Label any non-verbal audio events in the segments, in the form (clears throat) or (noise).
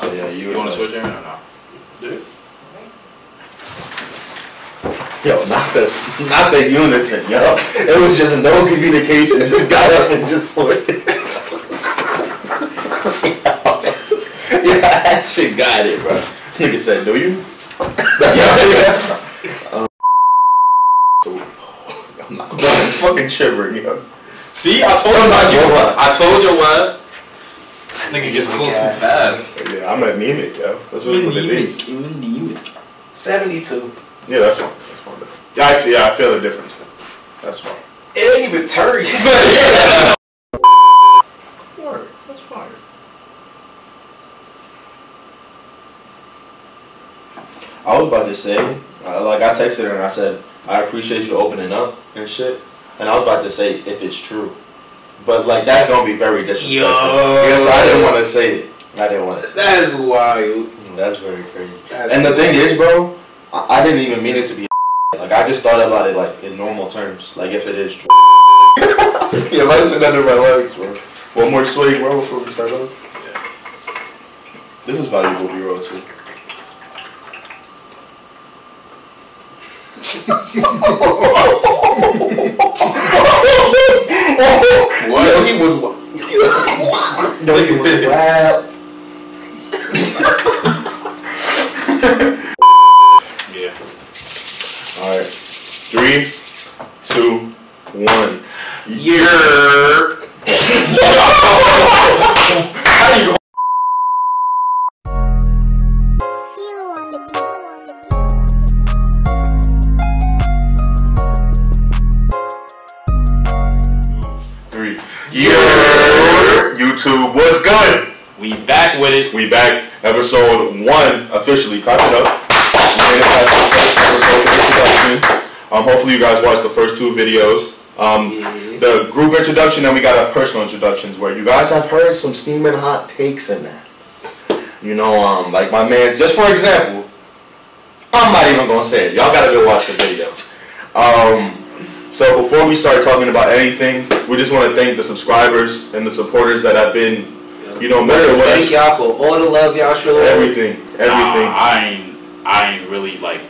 So yeah, you. You want to would- switch Aaron or no? Dude. Yo, not the not the unison, yo. It was just no communication. Just got up and just switched. (laughs) yeah, that shit got it, bro. This nigga said, "Do you?" (laughs) um, I'm not I'm fucking shivering, yo. See, I told you. not you gonna lie. I told you was. Nigga gets cold too fast. Yeah, I'm anemic, yo. That's what, what it is. Seventy-two. Yeah, that's fine. That's fine. Yeah, actually, yeah, I feel the difference. Then. That's fine. It didn't even turn. (laughs) Word. That's fire. I was about to say, uh, like I texted her and I said, I appreciate you opening up and shit. And I was about to say if it's true, but like that's gonna be very disrespectful. Yo. Yeah, so I didn't want to say it. I didn't want to. Say That is wild. Mm, that's very crazy. That's And the thing is, bro, I, I didn't even mean it to be. (laughs) Like I just thought about it like in normal terms, like if it is true. (laughs) yeah, imagine under my legs, bro. One more swig, bro, before we start off. This is valuable B-roll too. What? Yo, he was. Yo, (laughs) he was (laughs) wild. Yeah. All right, three, two, one. Yeah. (laughs) You Yeah. YouTube, what's good? We back with it. We back, episode one officially. Clap it up. We made it past the first episode introduction. Um, hopefully you guys watched the first two videos. Um, the group introduction and we got our personal introductions where you guys have heard some steaming hot takes in that. You know, um, like my man's just for example, I'm not even gonna say it. Y'all gotta go watch the video. Um, so before we start talking about anything, we just want to thank the subscribers and the supporters that have been, you know, messing with us. Thank y'all for all the love y'all show. Everything, everything. Nah, I ain't. I ain't really like.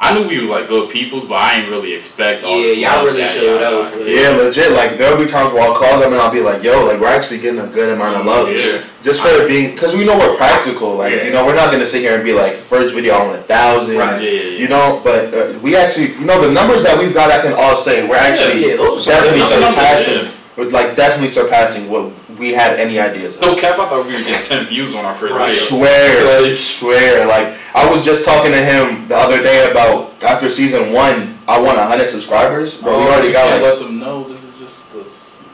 I knew we were like good peoples, but I ain't really expect all Yeah, this y'all really that showed y'all yeah, legit. Like there'll be times where I'll call them and I'll be like, "Yo, like we're actually getting a good amount of love." Yeah. Just for it being, because we know we're practical. Like Yeah. you know, we're not gonna sit here and be like, first video I want a thousand. Right. Yeah, yeah, yeah. You know, but uh, we actually, you know, the numbers that we've got, I can all say we're actually yeah, those definitely some good numbers, surpassing, yeah. with like definitely surpassing what we had any ideas. No cap, I thought we were getting 10 views on our first video. I Swear, I swear. Like I was just talking to him the other day about after season one, I want hundred subscribers, but we Oh, already got can't like let them know this is just this.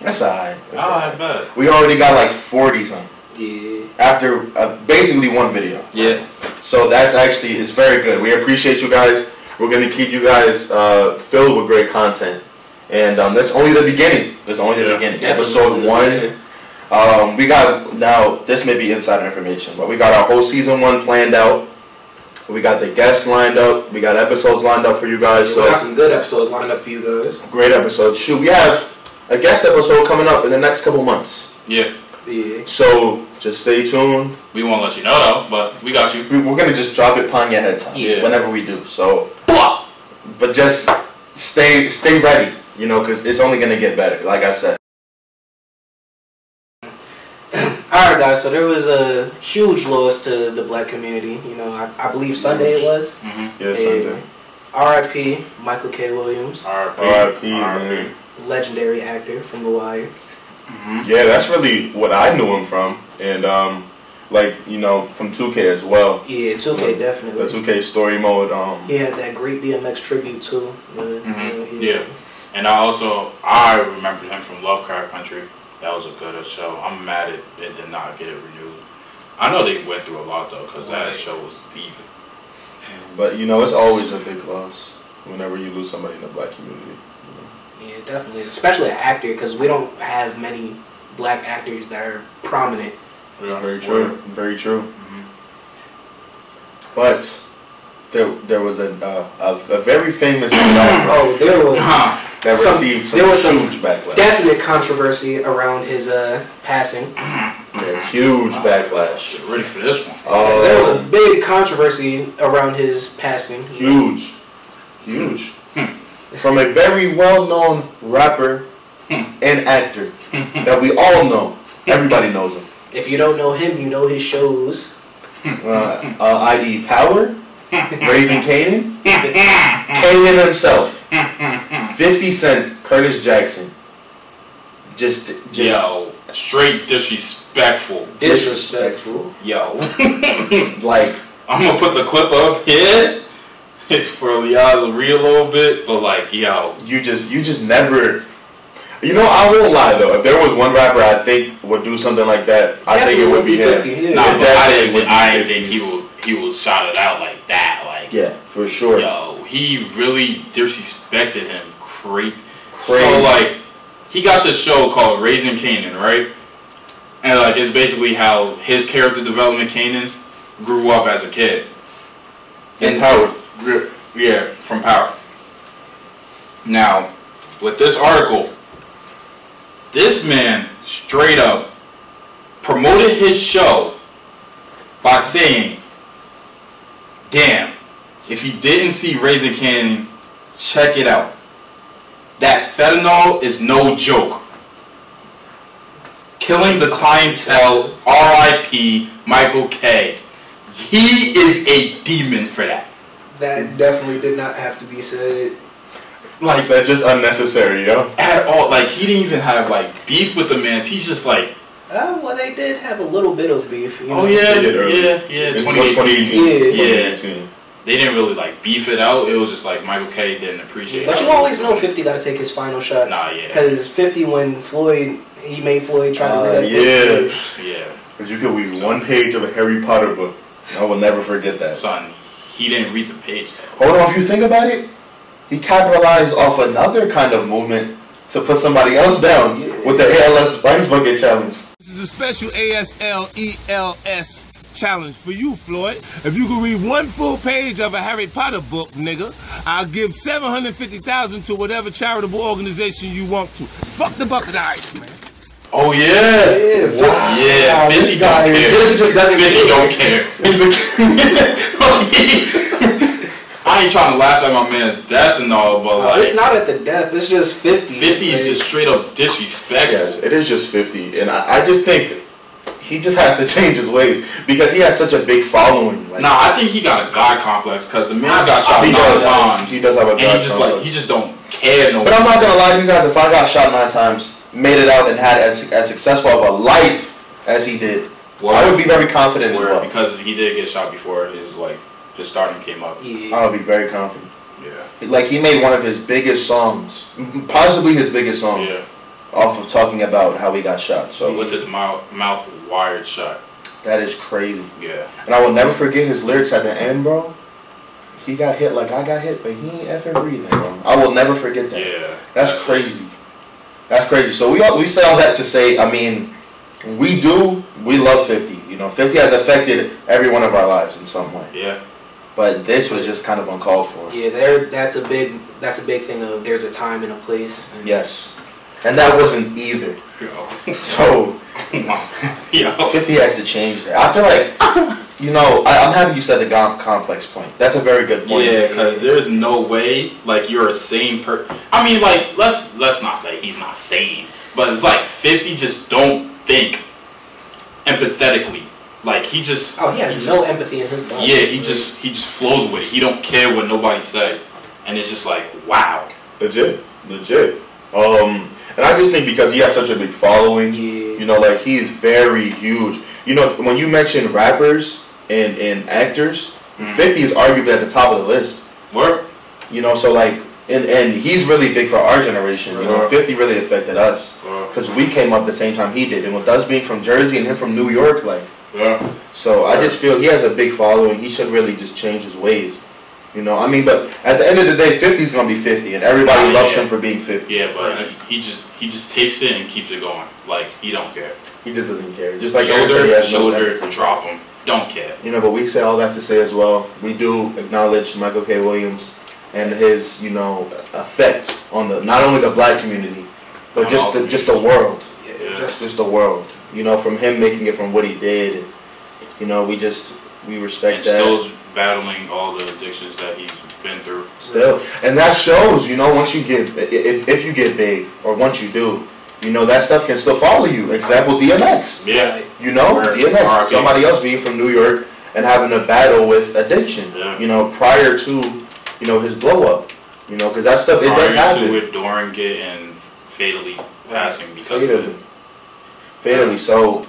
that's alright. That's Ah, I alright. bet. We already got like forty something Yeah. after uh, basically one video. Yeah. So that's actually it's very good. We appreciate you guys. We're gonna keep you guys uh, filled with great content, and um, that's only the beginning. That's only the Yeah. beginning. Definitely Episode the one. beginning. Um, we got now. This may be insider information, but we got our whole season one planned out. We got the guests lined up. We got episodes lined up for you guys. We So got some good episodes lined up for you guys. great episodes. Shoot, we have a guest episode coming up in the next couple months. Yeah. Yeah. So just stay tuned. We won't let you know though, but we got you. We- We're gonna just drop it upon your head time Yeah. whenever we do. So, but just stay stay ready. You know, because it's only gonna get better. Like I said. (clears throat) All right, guys. So there was a huge loss to the black community. You know, I, I believe Sunday it was. Mm-hmm. Yeah, Sunday. R.I.P. Michael K. Williams, R.I.P. R.I.P. man. legendary actor from The Wire. Mhm. Yeah, that's really what I knew him from, and um, like you know from 2K as well. Yeah, 2K The definitely. 2K story mode. Um, He had that great DMX tribute too. Uh, Mhm. uh, Yeah. And I also I remember him from Lovecraft Country. That was a good show. I'm mad it, it did not get renewed. I know they went through a lot though, because Right. that show was deep. but you know it's always a big loss whenever you lose somebody in the black community. Yeah, definitely. Especially an actor, because we don't have many black actors that are prominent. Yeah, Very true. Very true. Mhm. But there, there was a, uh, a, a very famous (clears throat) Oh, there was (clears throat) that some- received some there was some backlash. definite controversy around his uh, passing. (clears throat) Yeah, huge backlash. Get ready for this one. there was a big controversy around his passing. huge, huge. From a very well-known rapper and actor that we all know. Everybody knows him. If you don't know him, you know his shows. Uh, uh, i.e. Power, Raising Kanan, Kanan himself, 50 Cent, Curtis Jackson. Just, just Yo, straight disrespectful. Disrespectful. Yo, (laughs) like, I'm gonna put the clip up here It's for y'all to read a little bit, but like, yo, you just, you just never. You know, I won't lie though. If there was one rapper I think would do something like that, I think it would be him. 50, yeah. nah, It but I didn't, would be I didn't 50. think he would, he would shout it out like that. Like, Yeah, for sure. yo, he really disrespected him. Crazy. So like, he got this show called Raising Kanan, right? And like, it's basically how his character development, Kanan, grew up as a kid. And Power. Yeah, from Power. Now, with this article, this man straight up promoted his show by saying, Damn, if you didn't see Raising Kanan, check it out. That fentanyl is no joke. Killing the clientele, R.I.P. Michael K. He is a demon for that. That definitely did not have to be said. Like, That's just unnecessary, yo. at all. Like he didn't even have like beef with the man. He's just like, Uh, well, they did have a little bit of beef. You know? oh yeah, They did early. yeah, yeah. In 2018. Yeah. 2018. They didn't really like beef it out. It was just like Michael K didn't appreciate. But how you always know 50 got to take his final shots. Nah, yeah. Because 50, when Floyd, he made Floyd try to Uh, read that yeah. book. Yeah, If you could read one page of a Harry Potter book, I will never forget that. son, he didn't read the page. Hold on, if you think about it, he capitalized off another kind of movement to put somebody else down Yeah. with the ALS Ice Bucket Challenge. This is a special ALS challenge for you, Floyd. If you can read one full page of a Harry Potter book, nigga, I'll give 750000 to whatever charitable organization you want to. Fuck the bucket of ice, man. Oh yeah, Yeah, Wow. yeah. this Fifty guy don't care. this just doesn't Fifty care. don't care. (laughs) (laughs) I ain't trying to laugh at my man's death and all, but like, it's not at the death. It's just 50. 50 is just straight up disrespect. Yes, it is just 50. And I, I just think he just has to (laughs) change his ways because he has such a big following. Like, Nah, I think he got a god complex because the man's got shot he nine does. times. He does have a and he god just complex. like he just don't care no But I'm not gonna lie to you guys. If I got shot nine times, made it out, and had as, as successful of a life as he did, I would be very confident as well. because he did get shot before his like his starting came up. Yeah. I would be very confident. Yeah, Like he made one of his biggest songs, (laughs) possibly his biggest song, yeah. off of talking about how he got shot. So with his mouth mouth wired shut. that is crazy. Yeah, And I will never forget his lyrics at the end, bro. He got hit like I got hit, but he ain't effing breathing, bro. I will never forget that. yeah. That's crazy. That's crazy. So we all, we say all that to say, I mean, we do we love 50. You know, 50 has affected every one of our lives in some way. Yeah, But this was just kind of uncalled for. Yeah, there. That's a big. That's a big thing of there's a time and a place. And Yes. And that wasn't either. yo, (laughs) So (laughs) yo. 50 has to change that. I feel like, (laughs) you know, I, I'm happy you said the gom- complex point. That's a very good point. Yeah, because there's no way like you're a sane per. I mean, like let's let's not say he's not sane, but it's like fifty just don't think empathetically. Like he just Oh, he has just- no empathy in his body. Yeah, he just he just flows with it. He don't care what nobody say, and it's just like wow. Legit. Legit. Um, and I just think because he has such a big following, Yeah. you know, like he's very huge. You know, when you mention rappers and, and actors, Mm-hmm. 50 is arguably at the top of the list. Work. You know, so like, and, and he's really big for our generation. You know, 50 really affected us. Because we came up the same time he did. And with us being from Jersey and him from New York, like, Yeah. so I just feel he has a big following. He should really just change his ways. You know, I mean, but at the end of the day, 50 is gonna be 50, and everybody Yeah, loves yeah. him for being 50. Yeah, but he, he just he just takes it and keeps it going. Like he don't care. He just doesn't care. Just like Eric said, he shoulder, no shoulder, empathy. drop him. Don't care. You know, but we say all that to say as well. We do acknowledge Michael K. Williams and his, you know, effect on the not only the black community, but On just the just the world, Yeah, Yeah. just just the world. You know, from him making it from what he did. You know, we just we respect And that. still's battling all the addictions that he's been through. Still, and that shows, you know, once you get if if you get big or once you do, you know that stuff can still follow you. Example, DMX. Yeah. You know. DMX, somebody else being from New York and having a battle with addiction. Yeah. You know, prior to, you know, his blow up. You know, because that stuff it does happen. Prior to it, during it, and fatally passing because of it. Fatally. So,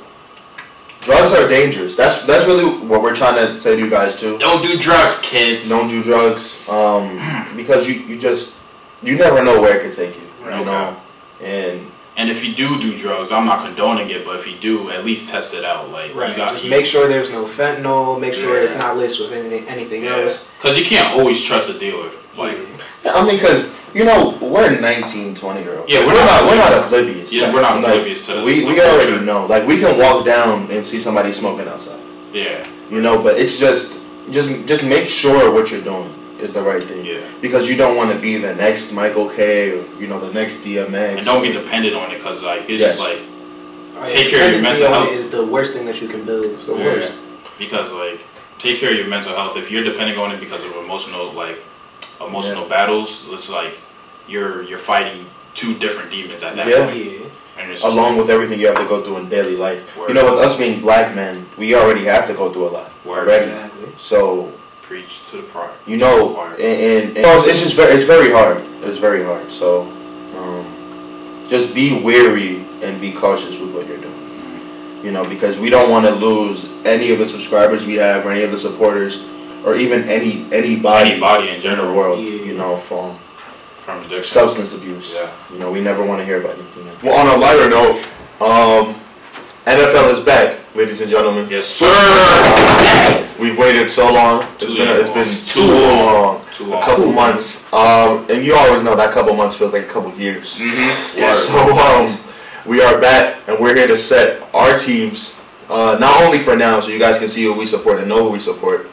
drugs are dangerous. That's that's really what we're trying to say to you guys too. Don't do drugs, kids. Don't do drugs, um, (clears throat) because you you just you never know where it could take you. Right. You know, and And if you do do drugs, I'm not condoning it, but if you do, at least test it out. Like Right. you got Just make sure there's no fentanyl. Make sure Yeah. it's not laced with anything anything else. because you can't always trust a dealer. Like Yeah, I mean, because you know we're 19, 20 year olds. Yeah, we're we're, not not we're not oblivious. oblivious. Yeah, we're not Like, oblivious to We we the already know. Like we can walk down and see somebody smoking outside. yeah, You know, but it's just just just make sure what you're doing is the right thing. Yeah. Because you don't want to be the next Michael K or you know the next DMX. and don't get dependent on it because like it's Yes. just like Alright, Take care of your mental health. is the worst thing that you can build. the worst. because like take care of your mental health. If you're depending on it because of emotional like emotional battles, it's like you're you're fighting two different demons at that Yeah. point. Yeah. And it's Along with everything you have to go through in daily life. Word. You know, with us being black men, we already have to go through a lot. Word. already. Exactly. So preach to the choir. you know, and, and, and it's- it's just very, it's very hard. It's very hard. So, um, just be wary and be cautious with what you're doing. You know, because we don't want to lose any of the subscribers we have, or any of the supporters, or even any anybody, Anybody in in general world. Yeah. You know, from from addiction. substance abuse. Yeah. You know, we never want to hear about anything. Else. Well, on a lighter note, um, NFL is back, ladies and gentlemen. Yes, sir. We've waited so long. It's Too been long. it's been Too too long. long. Too A long. couple months. Um, and you always know that couple months feels like a couple years. Mm-hmm. Yeah. So (laughs) um, we are back, and we're here to set our teams, uh, not only for now, so you guys can see who we support and know who we support,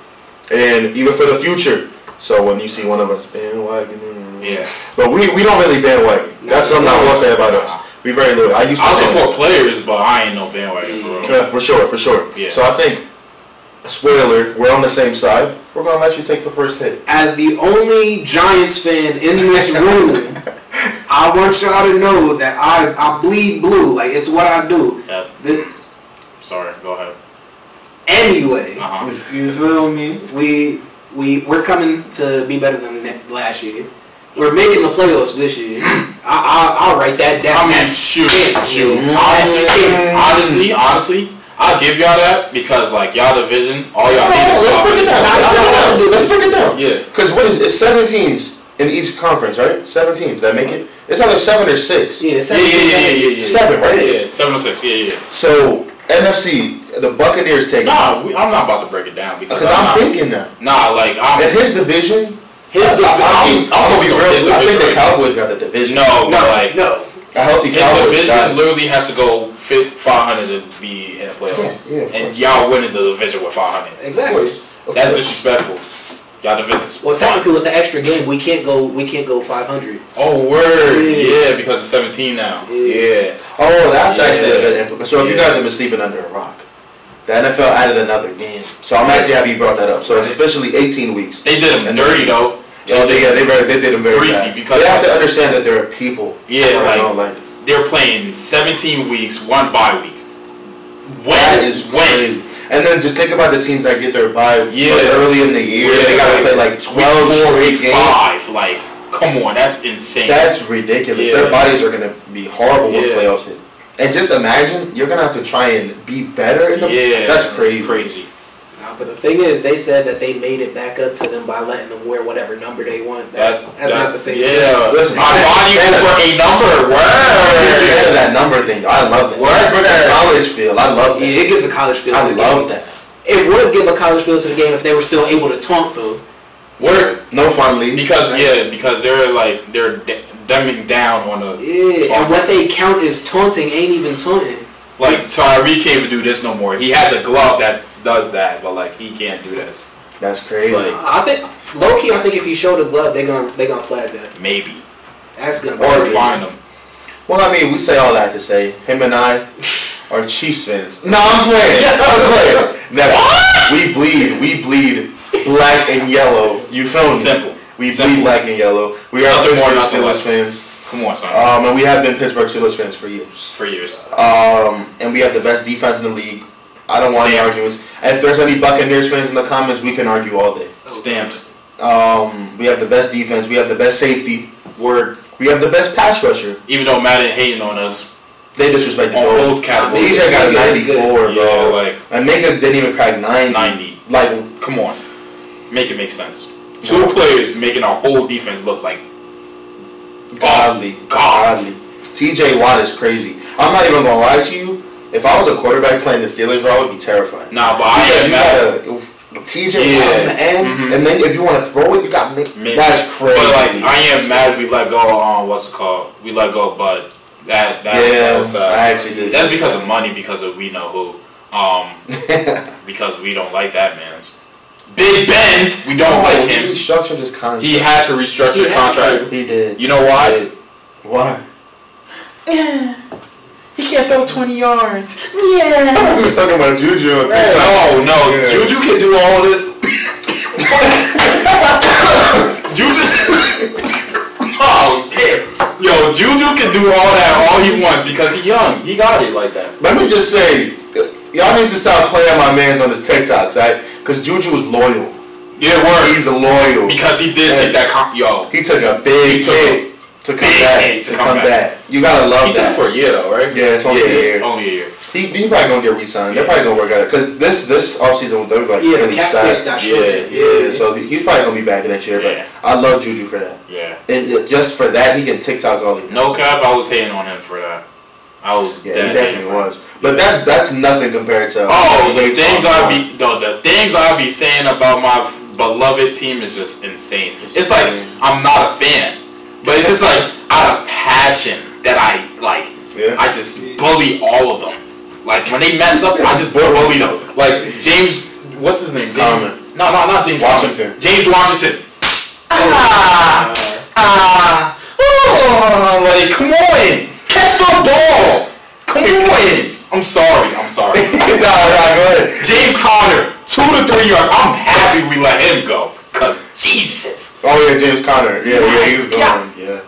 and even for the future. So when you see one of us bandwagon, Yeah. but we, we don't really bandwagon. That's something I will say about us. We very little. I used to I support players, but I ain't no bandwagon for real. yeah, for sure, for sure. Yeah. So I think, spoiler, we're on the same side. We're gonna let you take the first hit. As the only Giants fan in this (laughs) room, I want y'all to know that I, I bleed blue. Like it's what I do. Yeah. The- Sorry, go ahead. Anyway, Uh huh. you feel me? We we we're coming to be better than last year. We're making the playoffs this year. (laughs) I, I I'll write that down. I mean, That's shoot, it, shoot. man. Honestly, honestly, honestly, I'll give y'all that because like y'all division, all y'all need is let's break it down. Let's break it down, dude. Let's break it down. Yeah. Because what is it's seven teams in each conference, right? Seven teams that make it. It's either seven or six. Yeah, Yeah, seven yeah, yeah, yeah, yeah, yeah. Seven, right? Yeah, seven or six. Yeah, yeah. So NFC, the Buccaneers take it. Nah, we, I'm not about to break it down because Because I'm, I'm not, thinking that. Nah, like I'm In his division, his I, division. I, I'm, gonna be real. I think the right now. Cowboys got the division. No, No, like no. a healthy his Cowboys division got literally has to go 500 to be in the playoffs, Yeah, yeah, and y'all winning the division with 500. Exactly. course. That's disrespectful. Y'all divisions. Well, technically, with the extra game, we can't go. We can't go 500. Oh word, Yeah. yeah, because it's 17 now. Yeah. Yeah. Oh, that's actually a Yeah. good implement. So if you guys have been sleeping under a rock, the NFL added another game. So I'm actually happy you brought that up. So it's officially 18 weeks. They did them And dirty though. Oh, they, yeah, they, very, they did them very Greasy, bad. because- they have to understand that there are people. Yeah, like- know, like They're playing 17 weeks, one bye week. When? that is when? crazy. And then just think about the teams that get their bye Yeah. early in the year. Yeah, they gotta like, play like Week 12 four, week games. five. Like, come on, that's insane. That's ridiculous. Yeah. Their bodies are gonna be horrible once Yeah. playoffs hit. And just imagine you're gonna have to try and be better in the. yeah, That's crazy. Crazy. Nah, but the thing is, they said that they made it back up to them by letting them wear whatever number they want. That's that's, that- not the same. Yeah. Listen, my body Santa- over a number. Get rid Word. that number thing. I love that. Word. For that college feel. I love that. Yeah, it gives a college feel I to the love game. that. It would give a college feel to the game if they were still able to taunt though. Word. No fun league. Because yeah, because they're like they're d- dumbing down on a Yeah, and what they count as taunting ain't even taunting. like Tyreek can't even do this no more. He has a glove that does that, but like he can't do this. That's crazy. Like- I think low key, I think if he showed a glove, they're gonna they're gonna flag that. Maybe That's gonna or be find him. well, I mean, we say all that to say him and I, are Chiefs fans. No, I'm playing. I'm playing. (laughs) Never. We bleed. We bleed black and yellow. You feel me? Simple. We Simple. bleed black and yellow. We are Nothing more, Pittsburgh nothing Steelers fans. Come on, son. Um, and we have been Pittsburgh Steelers fans for years. For years. Um, and we have the best defense in the league. I don't want any arguments. And if there's any Buccaneers fans in the comments, we can argue all day. Stamped. Um, we have the best defense. We have the best safety. Word. We have the best pass rusher. Even though Madden hating on us They disrespected on both. both categories. DJ got a 94, bro. Yeah, like and nigga didn't even crack 90. 90. Like, Come on. Make it make sense. Two players making our whole defense look like godly. Godly. TJ Watt is crazy. I'm not even gonna lie to you. If I was a quarterback playing the Steelers, bro, I would be terrified. Nah, but I am you mad. got a TJ Watt Yeah. in the end, Mhm. and then if you want to throw it, you got. Man, That's crazy. But like, I am mad we let go on what's it called? We let go but That that, Yeah, was, uh, I actually did. That's because of money, because of we know who. Um, (laughs) because we don't like that man's. Big Ben, we don't like He him. restructured his contract. He had to restructure He the had contract. He did. You know why? Why? Yeah. He can't throw 20 yards. Yeah. (laughs) He was talking about Juju on TikTok. No, no. Yeah. Juju can do all this. (laughs) Juju. (laughs) oh, damn. Yo, Juju can do all that all he wants because he's young. He got it like that. Let me just say, y'all need to stop playing my man's on his TikToks, right? Because Juju was loyal. Yeah, word. He's a loyal. Because he did take that. Com- yo, He took a big He took hit to come big back. hit To, come, back. back. You gotta love he took that. it for a year though, right? Yeah, it's only a year. Only a year. he, he probably gonna get re-signed. They're probably gonna work out because this this offseason they're like Yeah, really cap stacked. got short. Yeah, so he's probably gonna be back next year. Yeah. But I love Juju for that. Yeah. And uh, just for that, he can TikTok all the No cap. I was hating on him for that. I was. Yeah, dead he definitely hating him. was. But that's that's nothing compared to Oh, the things I be no, the things I be saying about my beloved team is just insane. It's It's, like. I'm not a fan, but it's just like out of passion that I like. Yeah. I just bully all of them. Like when they mess up, I just bully them. Like James, what's his name? James. No, no, not James Washington. James Washington. Ah, ah, oh, like come on, catch the ball. Come on. I'm sorry. I'm sorry. (laughs) nah, nah, go ahead. James Conner, two to three yards. I'm happy we let him go. Cause Jesus. Oh yeah, James Conner. Yeah, yeah, he's gone. Yeah.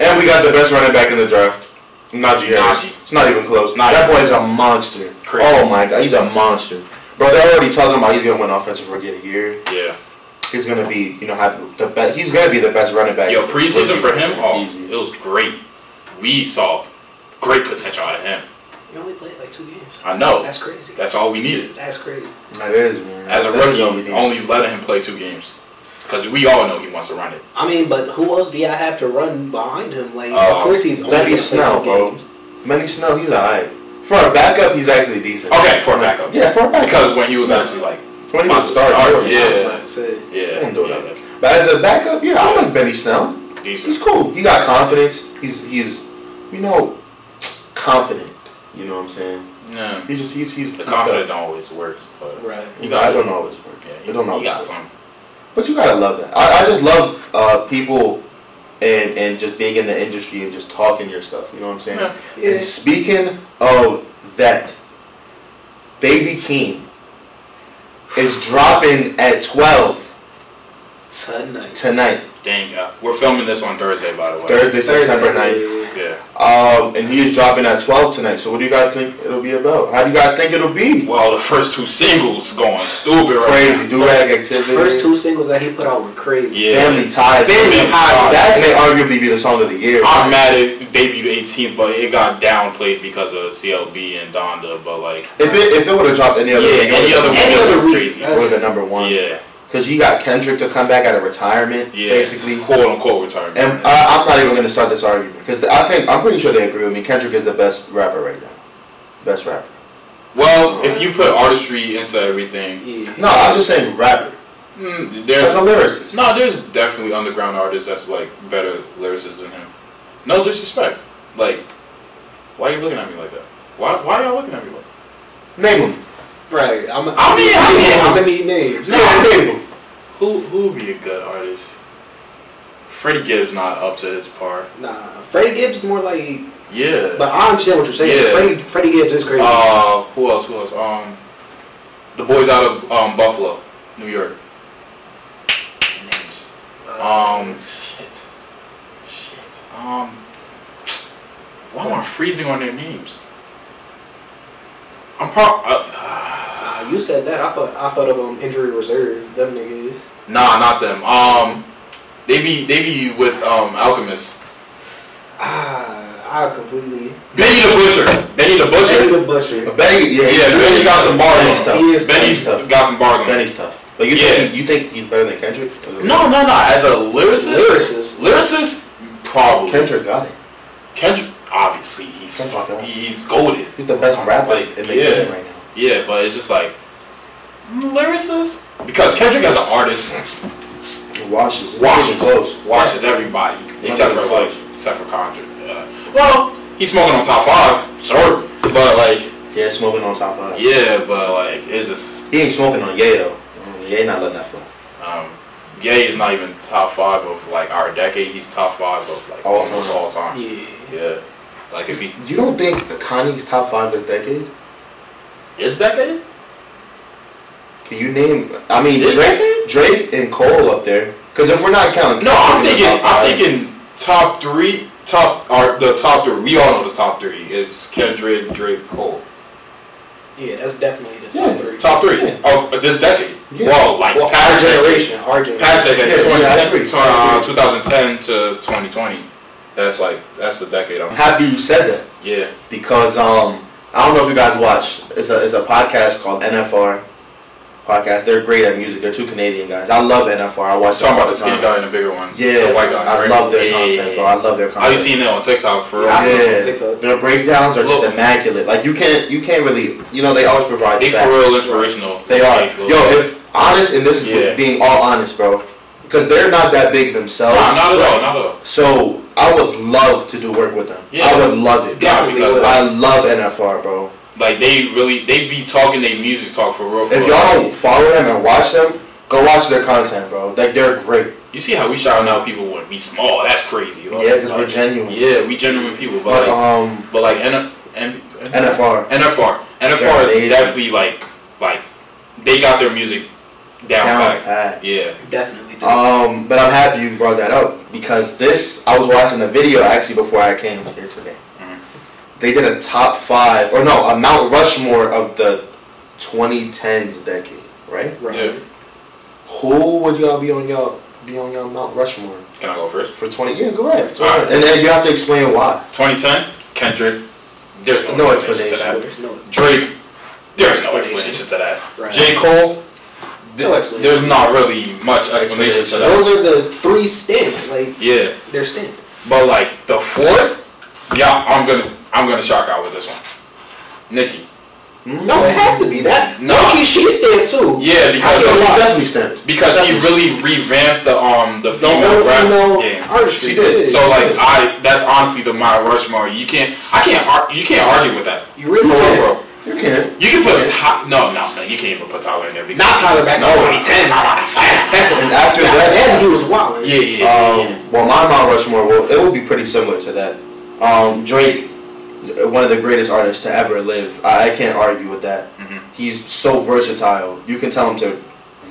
And we got the best running back in the draft. Najee Harris. Najee. It's not even close. Not that even boy's a monster. Crazy. Oh my god, he's a monster. Bro, they're already talking about he's gonna win offensive rookie of the year. Yeah. He's gonna be, you know, have the best. He's gonna be the best running back. Yo, preseason for him, oh, it was great. We saw great potential out of him. You only played like two games. I know. That's crazy. That's all we needed. That's crazy. That is man. As a That is all we rookie, only letting him play two games. Because we all know he wants to run it. I mean, but who else do y'all have to run behind him? Like, Uh, of course he's only Benny gonna play Snell, two bro. games. Benny Snell, he's alright. For a backup, he's actually decent. Okay, for a backup. Yeah, for a backup. Because when he was actually like, when he was a to starter, start, yeah. I was about to say. yeah, Don't do yeah, that. But as a backup, yeah, I like Benny Snell. decent. He's cool. He got confidence. He's he's you know confident. You know what I'm saying? Yeah. He's just he's he's The confidence tough. don't always works, but Right. You know, I don't always work. yeah, It you, don't you always got work. some. But you gotta love that. I, I just love uh, people and and just being in the industry and just talking your stuff. You know what I'm saying? Yeah. Yeah. And speaking of that, Baby Keem is dropping at 12 Tonight. tonight, Dang, uh, we're filming this on Thursday, by the way. Thursday, September 9th. Yeah. Um, and he is dropping at 12 tonight. So what do you guys think it'll be about? How do you guys think it'll be? Well, the first two singles going stupid right Crazy. now. Do rag activity. First two singles that he put out were crazy. Yeah. Family ties. Family Ties. That may arguably be the song of the year. I'm mad it debuted 18th, but it got downplayed because of CLB and Donda. But like, If it if it would have dropped any other yeah, week, any other been Any week other was week, crazy. would have been number one. Yeah, Because you got Kendrick to come back out of retirement, yeah, basically. quote unquote retirement. And I, I'm not even going to start this argument because I think I'm pretty sure they agree with me. Kendrick is the best rapper right now. Best rapper. well, if you put artistry into everything, Yeah. No, I'm just saying rapper. mm, There's there's a lyricist. no, there's definitely underground artists that's like better lyricists than him. No disrespect. Like, why are you looking at me like that? Why why are y'all looking at me like? That? Name him. Right. I'm, I'm, I mean, I mean- I'm gonna need names. Yeah, name. (laughs) Who who would be a good artist? Freddie Gibbs not up to his par. Nah, Freddie Gibbs is more like Yeah. But I understand what you're saying. Yeah. Freddie, Freddie Gibbs is crazy. Uh, who else? Who else? Um, the boys out of um Buffalo, New York. Names. Um, shit, shit. Um, why am I freezing on their names? I'm pro- uh, Uh, you said that. I thought I thought of um, injury reserve. Them niggas. Nah, not them. Um, they be they be with um Alchemist. Ah, I completely. Benny the Butcher. Benny the Butcher. Benny the Butcher. Benny, yeah, Yeah, Benny's got some bars on Benny's him. He is Benny's tough. got some bars on. Benny's tough. But you Yeah. think you think he's better than Kendrick? No, no, no. As a lyricist, Lyricist. lyricist, probably. Kendrick got it. Kendrick, obviously, he's Kendrick, yeah. he's goaded. He's the best rapper in the yeah. game right now. Yeah, but it's just like lyricist because Kendrick as an artist He washes. It's washes close. washes everybody except for even like except for Conjure. Yeah. Well, he's smoking on top five, sure, but like Yeah, smoking on top five. yeah, but like it's just He ain't smoking on Ye though. Ye not letting that fly. um, Ye is not even top five of like our decade. He's top five of like All almost time. all time. Yeah. Yeah, like if he You don't think Kanye's top five this decade? Is that decade. Can you name? I mean, This Drake, decade? Drake and Cole up there. Because if we're not counting, No, I'm thinking. top I'm thinking top three. Top are the top three. We all know the top three. It's Kendrick, Drake, Cole. Yeah, that's definitely the top Yeah, three. Top three Yeah. of this decade. Yeah. Well, like Well, our past generation, our generation. Past decade, Yeah, yeah, I 2010, agree. to, uh, 2010 to 2020. That's like that's the decade. I'm. I'm happy you said that Yeah. because um I don't know if you guys watch. It's a it's a podcast called NFR podcast. They're great at music. They're two Canadian guys. I love NFR. I watch them Talking all about the the skinny guy and the bigger one. Yeah, The white guy. I right? love their Yeah, content, yeah, yeah. bro. I love their content. I've seen that on TikTok for real. Yeah, I see it on Yeah, TikTok. their breakdowns are just immaculate. Like you can't, you can't really, you know, they always provide. They facts. for real inspirational. They are. Like, Yo, if honest, and this is Yeah. being all honest, bro, because they're not that big themselves. Nah, not at all. Not at all. So I would love to do work with them. Yeah. I would love it. Definitely would. I love NFR, bro. Like they really, they be talking their music talk for real. For If y'all don't follow them and watch them, go watch their content, bro. Like they're great. You see how we shouting out people when we small? That's crazy. Like, Yeah, because we're genuine. Yeah, we genuine people, but But like, um, but like N- N- NFR. NFR, They're NFR is definitely like, like they got their music down, Down pat. pat. Yeah, Definitely do. Um, but I'm happy you brought that up because this I was watching the video actually before I came here today. Mhm. They did a top five or no a Mount Rushmore of the 2010s decade, right? right. yeah. Who would y'all be on y'all be on y'all Mount Rushmore Can I go first? for 20? Yeah, go ahead. Alright. And then you have to explain why. 2010, Kendrick. There's no, No explanation, to that. There's no. Drake. There's no Explanation. explanation to that. Right. J Cole. Th- No explanation. There's not really much explanation to that. Those are the three stands. Like Yeah, they're standard. but like the fourth, yeah, I'm gonna I'm gonna shock out with this one. Nicki. No, it has to be that. No. Nicki, she stand too. Yeah, because feel She definitely stands. because he really revamped the um the The female whole rap game. artistry. She did. So like I that's honestly the Mount Rushmore. You can't I can't you can't argue with that. you really can't. You can. You can put top no no no you can't even put Tyler in there because Not Tyler back in No. 2010s. And after that, then he was wilding. Yeah yeah. yeah, Um, well, my Mount Rushmore, well, it will be pretty similar to that. Um, Drake, one of the greatest artists to ever live. I, I can't argue with that. Mhm. He's so versatile. You can tell him to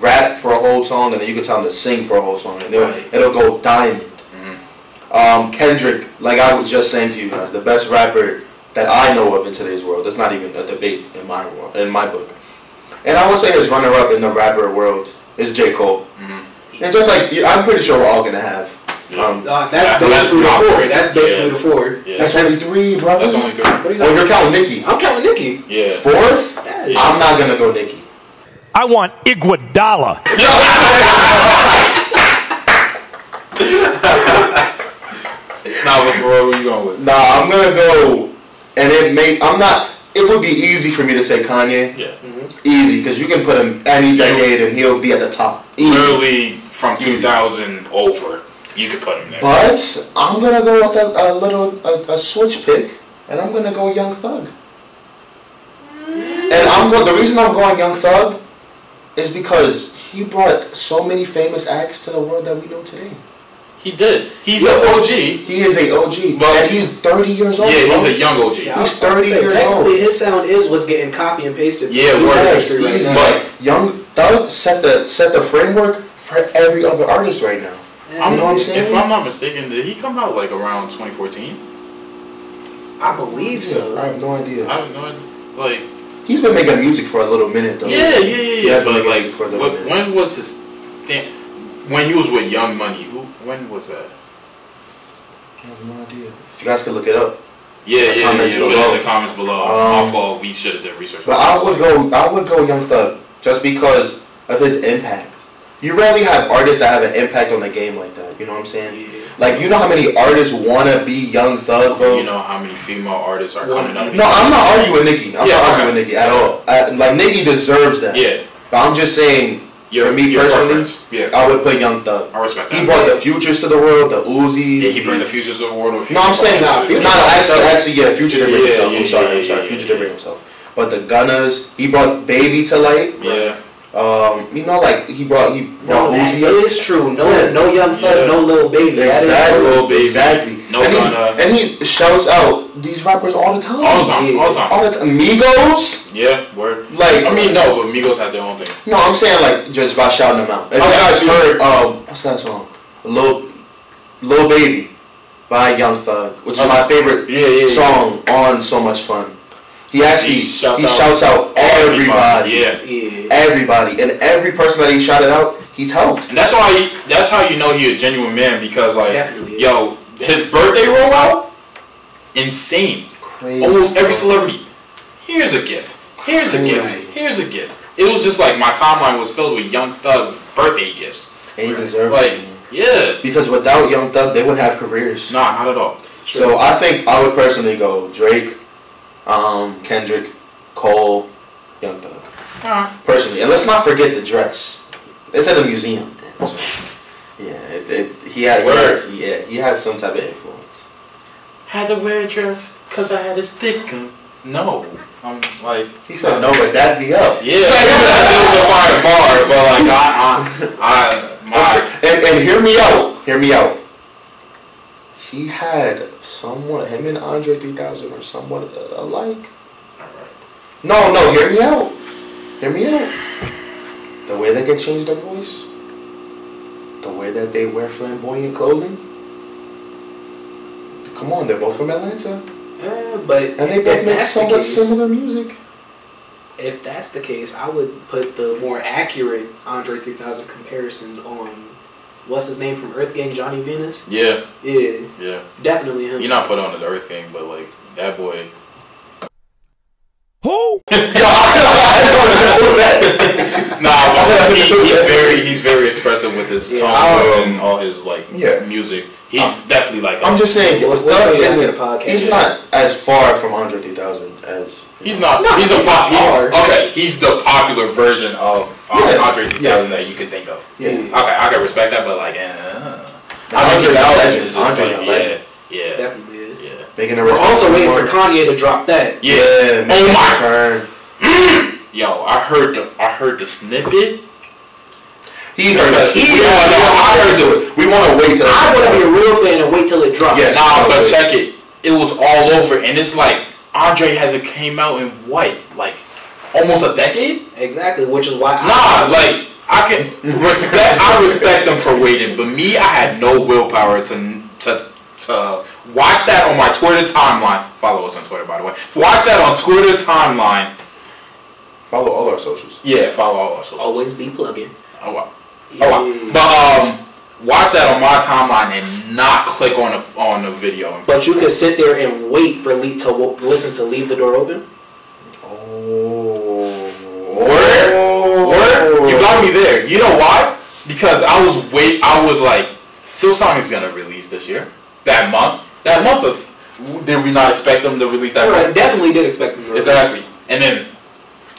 rap for a whole song, and then you can tell him to sing for a whole song, and it'll, Right. it'll go diamond. Um, Kendrick, like I was just saying to you guys, the best rapper that I know of in today's world. It's not even a debate in my world, in my book. And I would say his runner-up in the rapper world is J. Cole. Mhm. And just like I'm pretty sure we're all gonna have. Um, Uh, that's Yeah, that's basically the four. That's basically Yeah. the four. Yeah. That's only three, brother. That's only three. What are you Well, you're counting Nicki. I'm counting Nicki. Yeah. Fourth, Yeah. I'm not gonna go Nicki. I want Iguodala. Now look where where you going with? Nah, I'm gonna go, and it may. I'm not. It would be easy for me to say Kanye. Yeah. Mm-hmm. Easy, because you can put him any decade and he'll be at the top. Easy. Literally from 2000 over, you could put him there. But I'm gonna go with a, a little a, a switch pick, and I'm gonna go Young Thug. And I'm go- the reason I'm going Young Thug is because he brought so many famous acts to the world that we know today. He did. He's an OG. He is a OG, But- and he's 30 years old. Yeah, bro. he's a young OG. Yeah, He's 30 say, years technically, old. his sound is what's getting copy and pasted. Yeah, from word. the Yes, industry right he's now. like young Thug set the set the framework for every other artist right now. I'm, You know what I'm saying? If I'm not mistaken, did he come out like around 2014? I believe so. I have no idea. I have no idea. Like, He's been making music for a little minute though. yeah, yeah, yeah, yeah. Yeah, but like, for a what, when was his thing? When he was with Young Money, who? When was that? I have no idea. If you guys can look it up. Yeah, yeah, Comments yeah. Put it in the comments below. Um, My fault. We should have done research. But I would go I would go Young Thug just because of his impact. You rarely have artists that have an impact on the game like that. You know what I'm saying? Yeah. Like you know how many artists wanna be Young Thug, bro? you know how many female artists are Well, coming up? No, I'm not arguing with Nicki. I'm Yeah, not okay. arguing Nicki at all. I, like Nicki deserves that. Yeah, But I'm just saying, your, for me your personally, preference. Yeah, I would put Young Thug. I respect that. He brought the futures to the world, the Uzis. Yeah, he bring the futures to the world. Or No, I'm saying Nah, nah, Future Future. Nah, brought actually, actually, yeah, Future did bring Yeah, himself. yeah, I'm sorry, yeah, I'm sorry. yeah, Future yeah. did bring himself. But the Gunners, he brought Baby to light. Yeah, Um, you know, like he brought he No, brought that Uzi. is true. No, Yeah. no young thug, Yeah. no little baby. That is Exactly, true. Lil Baby, exactly. no and, he's- Gunna. and he shouts out these rappers all the time. all the time, Yeah. all the time. All the time. Amigos. Yeah, word. Like, I mean, no, but Migos had their own thing. No, I'm saying like just by shouting them out. If Oh, you guys absolutely. heard, um, what's that song? Lil, Lil Baby by Young Thug, which is my favorite Yeah, yeah, yeah. song on So Much Fun. He actually He he shouts shouts, out out, everybody, Yeah, Yeah. everybody, and every person that he shouted out, he's helped. and that's why. He, that's how you know he a genuine man because like, Definitely is. yo, his birthday rollout, insane. Crazy, Almost every celebrity. Here's a gift. Here's a gift. Here's a gift. It was just like my timeline was filled with Young Thug's birthday gifts. and he deserves Like, it. yeah, Because without Young Thug, they wouldn't have careers. nah, not at all. So I think I would personally go Drake, um, Kendrick, Cole, Young Thug. Alright. personally. And let's not forget the dress. It's at a museum. man, So, yeah, it, it, he had he Word. has, yeah, he has some type of influence. Had to wear a dress because I had a stick. No, I'm like. He said no, but that'd be up. Yeah, (laughs) that was a fire bar, but like I, I, I my. And, and hear me out. Hear me out. He had somewhat him and Andre 3000 are somewhat uh, alike. No, no, hear me out. Hear me out. The way they they change their voice, the way that they wear flamboyant clothing. Come on, they're both from Atlanta. Uh, but And they both make somewhat case- similar music. If that's the case, I would put the more accurate Andre 3000 comparison on what's his name from Earth Gang, Johnny Venus. Yeah, Yeah, yeah. definitely him. You're not put on the Earth Gang, but like that boy. Who? (laughs) (laughs) Nah, but he, he's (laughs) very he's very expressive with his Yeah, tones um, and all his like yeah. music. He's definitely like. I'm just saying, What- what Thug way isn't. a podcast? He's not as far from Andre 3000 as. He's not. No, he's a he's pop. not far. he- okay, he's the popular version of Yeah, Andre 3000 yeah. that you could think of. Yeah. Okay, I can respect that, but like, eh, Andre's a legend. is Andre's like, a legend. Yeah, yeah, definitely is. yeah. Making a We're also waiting for. Kanye to drop that. Yeah. Yeah, Oh my- return. (clears throat) Yo, I heard the I heard the snippet. He heard it. He We heard it. I heard it. We want to wait till. I want to be a real fan and wait till it drops. Yes. Nah, but okay. check it. It was all over, and it's like Andre hasn't came out in what, like almost a decade? Exactly, which is why Nah, like I can respect. I respect them for waiting, but me, I had no willpower to to to watch that on my Twitter timeline. Follow us on Twitter, by the way. Watch that on Twitter timeline. Follow all our socials. Yeah, follow all our socials. always be plugging. Oh wow. Oh wow. But um, watch that on my timeline and not click on the on the video. But you can sit there and wait for Lee to w- listen to "Leave the Door Open." Oh. Word, word. You got me there. You know why? Because I was wait. I was like, Silk Sonic is gonna release this year. That month. That month of. Did we not expect them to release that? I month? definitely did expect them to release. Exactly. And then,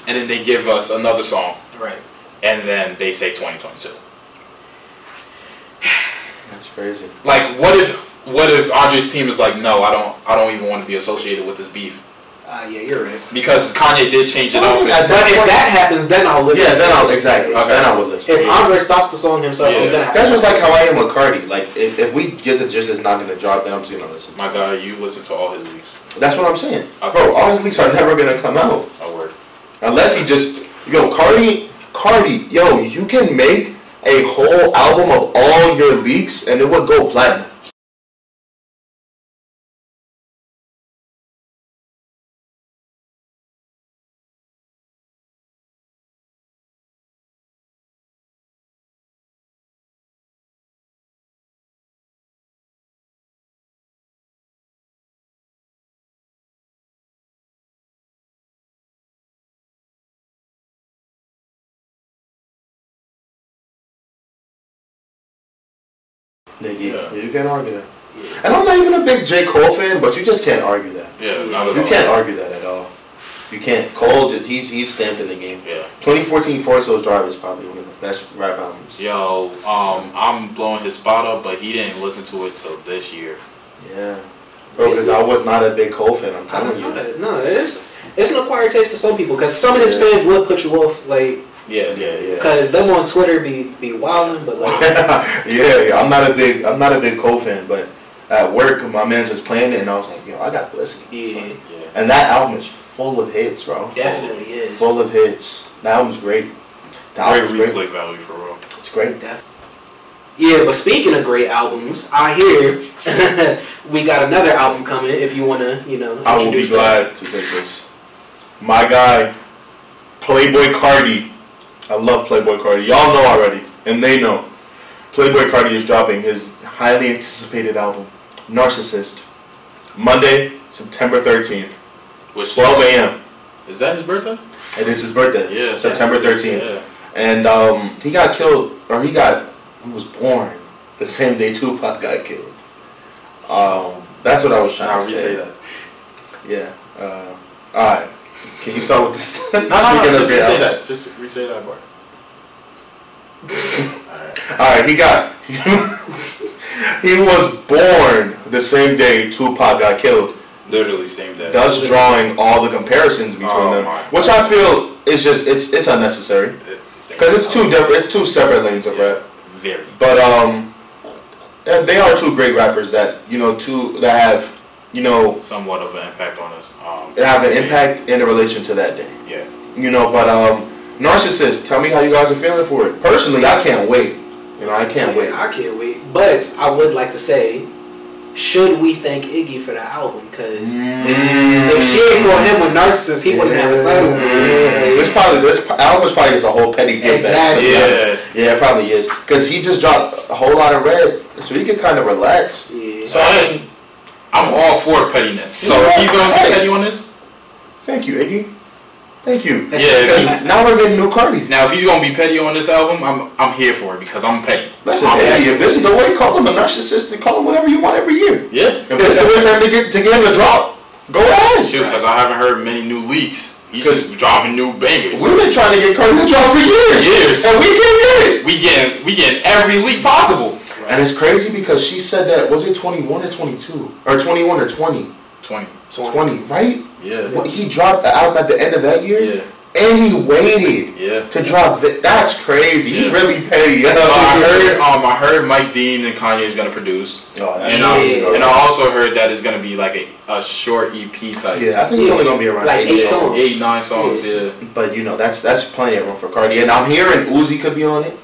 and then they give us another song, Right. and then they say 2022. That's crazy. Like, what if what if Andre's team is like, no, I don't, I don't even want to be associated with this beef. Uh, yeah, you're right. Because Kanye did change it Well, up. at But if that happens, then I'll listen. Yeah, then it. I'll exactly. Okay. Then I would listen. If Andre stops the song himself, Yeah. I'm gonna have That's to just like how I am with Cardi. Like if, if we get to just is not gonna drop, then I'm just gonna listen. My guy, you listen to all his leaks. That's what I'm saying, Okay. bro. All his leaks are never gonna come out I word. unless he just yo Cardi, Cardi, yo. You can make a whole album of all your leaks and it would go platinum. Nigga, Yeah. you can't argue that. And I'm not even a big J Cole fan, but you just can't argue that. Yeah, not You all. can't argue that at all. You can't. Cole, just, he's he's stamped in the game. Yeah. 2014 Forest Hills Drive is probably one of the best rap albums. Yo, um, I'm blowing his spot up, but he didn't listen to it till this year. Yeah. Bro, because I was not a big Cole fan, I'm I telling don't you. know that. No, it's it's an acquired taste to some people because some of his Yeah. fans will put you off, like Yeah, Yeah, yeah. because them on Twitter be be wilding, but like (laughs) yeah, yeah, I'm not a big I'm not a big Cole fan, but at work my man's was playing it and I was like, yo, I gotta listen. Yeah. one. yeah. And that album is full of hits, bro. definitely is. Full of hits. That album's great. The Great album's great. replay value for real. It's great. Def- Yeah, but speaking of great albums, I hear (laughs) we got another album coming. If you wanna, you know, I will be introduce that. glad to take this. My guy, Playboi Carti. I love Playboi Carti. Y'all know already, and they know. Playboi Carti is dropping his highly anticipated album, Narcissist, Monday, September 13th, Which 12 a.m. Is that his birthday? It's his birthday. Yeah. September 13th. Yeah. And um, he got killed, or he got, he was born the same day Tupac got killed. Um, that's what I was trying Nah, to say. say that. Yeah. Uh, all right. Can you start with this? No, no, (laughs) no. Just re-say that. Just re-say that part. (laughs) Alright. All right, he got. (laughs) he was born the same day Tupac got killed. Literally same day. Thus, drawing all the comparisons between Oh them, which I feel is just it's it's unnecessary because it's two different, it's two separate lanes of rap. Very. But um, they are two great rappers that you know two that have you know Somewhat of an impact on us. Um, have an impact in relation to that day. Yeah. You know, but um, narcissist. Tell me how you guys are feeling for it. Personally, I can't wait. You know, I can't wait. I can't wait. But I would like to say, should we thank Iggy for the album? Because Mm. if, if she ain't for him with Narcissist, he wouldn't have a title. for it. This probably this album is probably just a whole petty give back. Exactly. sometimes. Yeah, it probably is because he just dropped a Whole Lotta Red, so he could kind of relax. Yeah. So I mean, I'm all for pettiness. So Yeah. if he's gonna be petty on this, Thank you, Iggy. Thank you. yeah. He, now we're getting new Carti. now if he's gonna be petty on this album, I'm I'm here for it because I'm petty. Listen, I'm hey, if this is the way, call him a narcissist and call him whatever you want every year. Yeah. If is the way for him to get to get him to drop, go ahead. Shoot, because I haven't heard many new leaks. He's just dropping new bangers. We've been trying to get Carti to drop for years, Years. and we can't get it. We getting we getting every leak possible. And it's crazy because she said that was it 21 or 22 or 21 or 20, Twenty. 20, right? Yeah. What, he dropped the album at the end of that year, Yeah. and he waited Yeah. to drop. Th- that's crazy. He's really petty. But I heard um I heard Mike Dean and Kanye is gonna produce. Oh, that's And, um, Yeah. and I also heard that it's gonna be like a, a short EP type. yeah, I think it's only gonna be around Like eight, eight songs. songs. Eight, nine songs, yeah. But you know, that's that's plenty of room for Carti. And I'm hearing Uzi could be on it.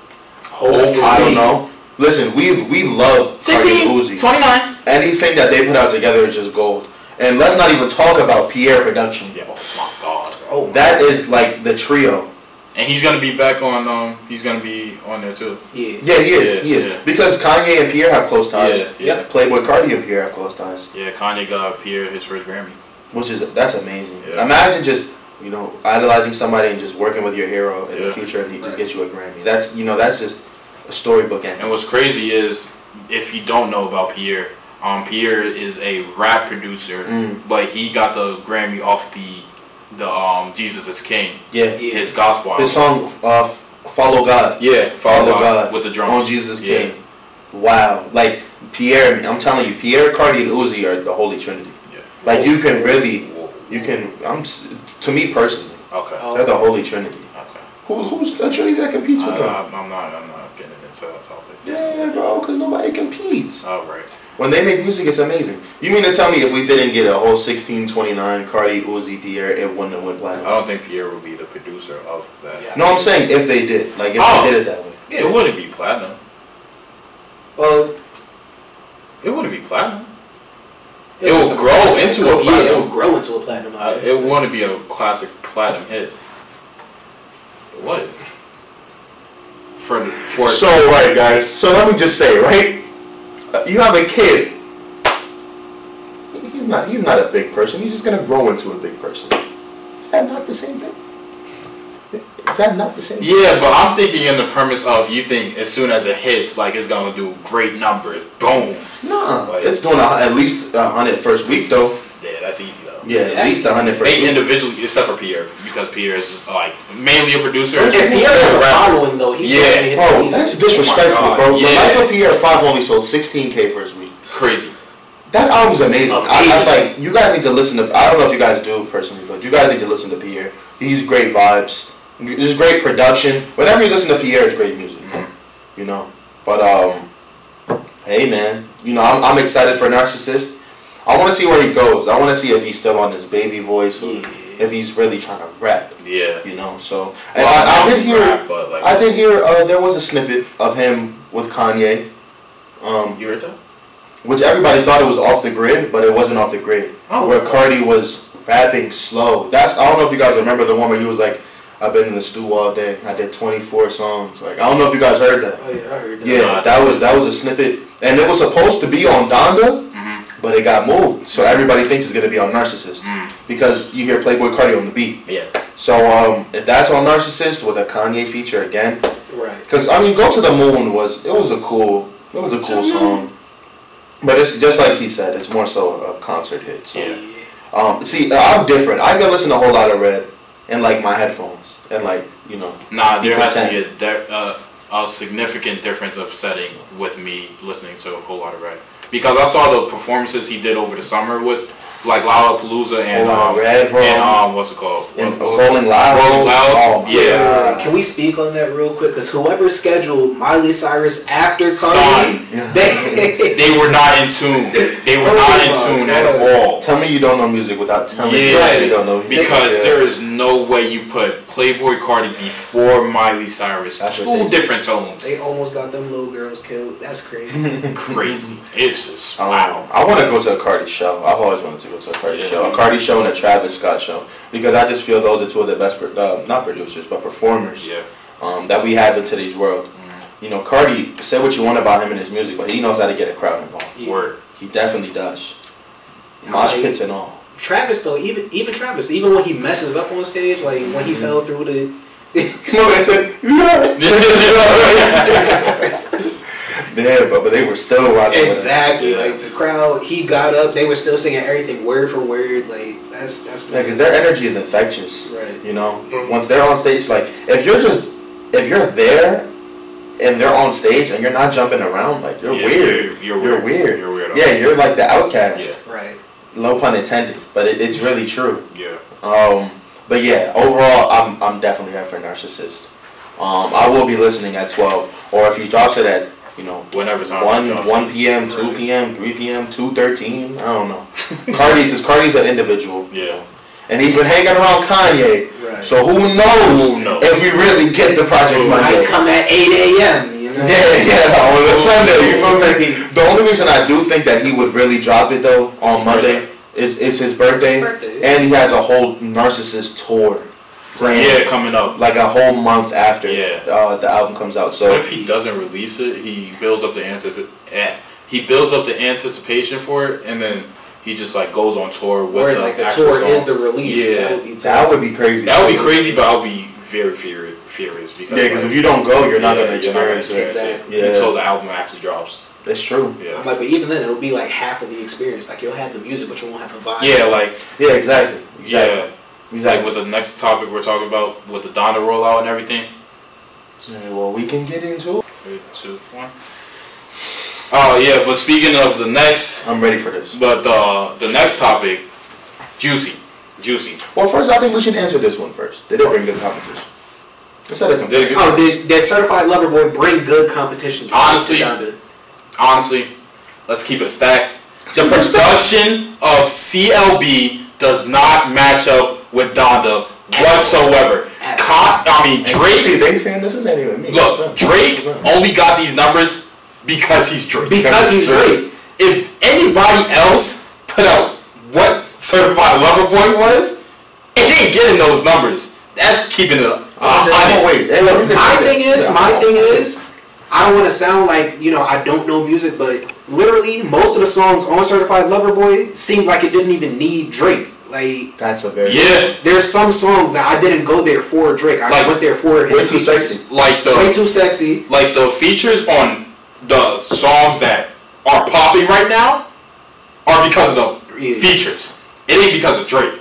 Hopefully. I don't know. Listen, we we love Carti and 16, Uzi. 29. Anything that they put out together is just gold. And let's not even talk about Pi'erre production. Yeah, oh my god. Oh, That is like the trio. And he's gonna be back on um he's gonna be on there too. yeah. Yeah, he is. Yeah, he is. yeah. Because Kanye and Pi'erre have close ties. Yeah, yeah. Playboi Carti and Pi'erre have close ties. Yeah, Kanye got Pi'erre his first Grammy. Which is that's amazing. Yeah. Imagine just you know idolizing somebody and just working with your hero in the future and he just gets you a Grammy. That's you know that's just a storybook And what's crazy is if you don't know about Pi'erre, um Pi'erre is a rap producer, Mm. but he got the Grammy off the the um Jesus is King, Yeah. Yeah. his gospel album. His song uh, "Follow God" Yeah, Follow Follow God God with the drums. on Jesus Yeah. King. Wow, like Pi'erre, I'm telling you, Pi'erre, Carti, and Uzi are the holy trinity. Yeah. Like you can really You can. I'm to me personally, Okay. Oh. they're the holy trinity. Okay. Who, who's a trinity that competes with I, them? I'm I'm not. I'm not that topic. Yeah, bro, because nobody competes. All right. When they make music, it's amazing. You mean to tell me if we didn't get a whole 1629 Carti, Uzi, Dier, it wouldn't have went platinum? I don't think Pi'erre would be the producer of that. Yeah. No, I'm saying if they did. Like, if Oh. they did it that way. It wouldn't be platinum. Well, It wouldn't be platinum. it It will grow into a Oh, Yeah, it platinum. will grow into a platinum. Uh, it wouldn't be a classic platinum hit. It would. For for So, right, guys. So let me just say, right? You have a kid. He's not. He's not a big person. He's just gonna grow into a big person. Is that not the same thing? Is that not the same? Thing? Yeah, but I'm thinking in the premise of you think as soon as it hits, like it's gonna do great numbers. Boom. Nah, Like- it's doing a, at least a hundred first week though. Yeah, that's easy though. Yeah, at That's least a hundred first Eight week. individually, except for Pi'erre, because Pi'erre is like mainly a producer. If Pi'erre had a following though, he Yeah. hit Bro, the that's disrespectful, Oh my God, bro. The yeah. Life of Pi'erre Five only sold 16k for his week. crazy. That album's amazing. I, I was like, you guys need to listen to. I don't know if you guys do personally, but you guys need to listen to Pi'erre. He's great vibes. There's great production. Whenever you listen to Pi'erre, it's great music. You know. But um, hey man, you know I'm, I'm excited for Narcissist. I want to see where he goes. I want to see if he's still on his baby voice or if he's really trying to rap. Yeah. You know. So and Well, I, I did hear. rap, but, like- I did hear. Uh, there was a snippet of him with Kanye. Um, You heard that? which everybody thought it was off the grid, but it wasn't off the grid. Oh, where. Carti was rapping slow. That's I don't know if you guys remember the one where he was like, "I've been in the stew all day. I did 24 songs." Like I don't know if you guys heard that. Oh yeah, I heard that. Yeah, that was that was a snippet, and it was supposed to be on Donda. But it got moved. So everybody thinks it's gonna be on Narcissist Mm. because you hear Playboi Carti on the beat. Yeah. So um, if that's on Narcissist with a Kanye feature again, Right. because I mean, "Go to the Moon" was it was a cool it was a cool song, but it's just like he said, it's more so a concert hit. So. Yeah. Um, see, I'm different. I can listen to a Whole Lotta Red in like my headphones and like you know. Nah, be there has to be a, there, uh, a significant difference of setting with me listening to a Whole Lotta Red. Because I saw the performances he did over the summer with like Lollapalooza and Whole um, Red, bro. and um, what's it called? And What- Rolling Loud. Rolling Loud. Oh, my Yeah. God. Can we speak on that real quick? Because whoever scheduled Miley Cyrus after Carti, Yeah. they, (laughs) They were not in tune. They were Oh not in tune God. at all. Tell me you don't know music without telling me Yeah, you don't know music. because Yeah. there is no way you put Playboi Carti before Miley Cyrus. That's Two ridiculous. different tones. they almost got them little girls killed. That's crazy. (laughs) (laughs) Crazy. It's just Um, wow. I want to go to a Carti show. I've always wanted to go to a Carti Yeah. show. A Carti show and a Travis Scott show because I just feel those are two of the best, pro- uh, not producers, but performers Yeah. um, that we have in today's world. You know, Carti, say what you want about him and his music, but he knows how to get a crowd involved. Yeah. Word. He definitely does. Mosh Like- pits and all. Travis though, even even Travis, even when he messes up on stage, like when he fell through the. Come on, I said, yeah, but, but they were still rocking. with him. exactly, Yeah. like the crowd, he got up, they were still singing everything word for word. Like that's that's Yeah, because their energy is infectious. Right. You know, once they're on stage, like if you're just if you're there and they're on stage and you're not jumping around, like you're Yeah, weird. you're- you're You're weird. weird. You're weird. Yeah, you're like the outcast. Yeah. right. No pun intended, but it, it's really true. Yeah. Um, but yeah, overall, I'm I'm definitely here for Narcissist. Um, I will be listening at twelve, or if he drops it at you know Whenever time one one p.m., two p.m., three p.m., two thirteen. I don't know. (laughs) Carti, because Carti's an individual. Yeah. and he's been hanging around Kanye. Right. So who knows, Who knows? if we really get the Project Who Monday? Might come at eight a.m. You know. Yeah, yeah, on a Sunday. You feel me? The only reason I do think that he would really drop it though on His Monday birthday. is is his birthday, birthday, and he has a whole narcissist tour planned. Yeah, coming up. Like a whole month after Yeah. uh, the album comes out. What So if he doesn't release it? He builds up the anticip- eh, He builds up the anticipation for it, and then he just like goes on tour with Or the like the tour song. is the release. Yeah. That would be that would be crazy. That would be crazy, but I'll be very furious. Furious because Yeah, because like, if you don't go, you're not yeah, gonna you're not gonna experience it. experience it Yeah. until the album actually drops. That's true. I'm like, but even then, it'll be like half of the experience. Like you'll have the music, but you won't have the vibe. Yeah, like Yeah, exactly. Exactly. yeah, like with the next topic we're talking about with the Donda rollout and everything. Yeah, well, we can get into it. Three, two, one. Oh yeah, but speaking of the next, I'm ready for this. but uh, the next topic, Juicy. Juicy. Well, first, I think we should answer this one first. They did bring good competition. Instead of Did competition. good- Oh, did, did Certified Lover Boy bring good competition? to Honestly, honestly, let's keep it stacked. The production of CLB does not match up with Donda whatsoever. At Con- I mean, See, Drake. they saying this isn't even me. Look, Drake only got these numbers because he's Drake. Because he's Drake. If anybody else put out what Certified Lover Boy was, it ain't getting those numbers. That's keeping it. Up. Uh, honey. wait. Hey, look, My thing that. is, Yeah. my thing is, I don't want to sound like you know I don't know music, but literally most of the songs on Certified Lover Boy seemed like it didn't even need Drake. Like That's a very Yeah, there's some songs that I didn't go there for Drake. I Like, went there for his way too features. sexy. like the Way too sexy. like the features on the songs that are popping right now are because of the Yeah. features. It ain't because of Drake.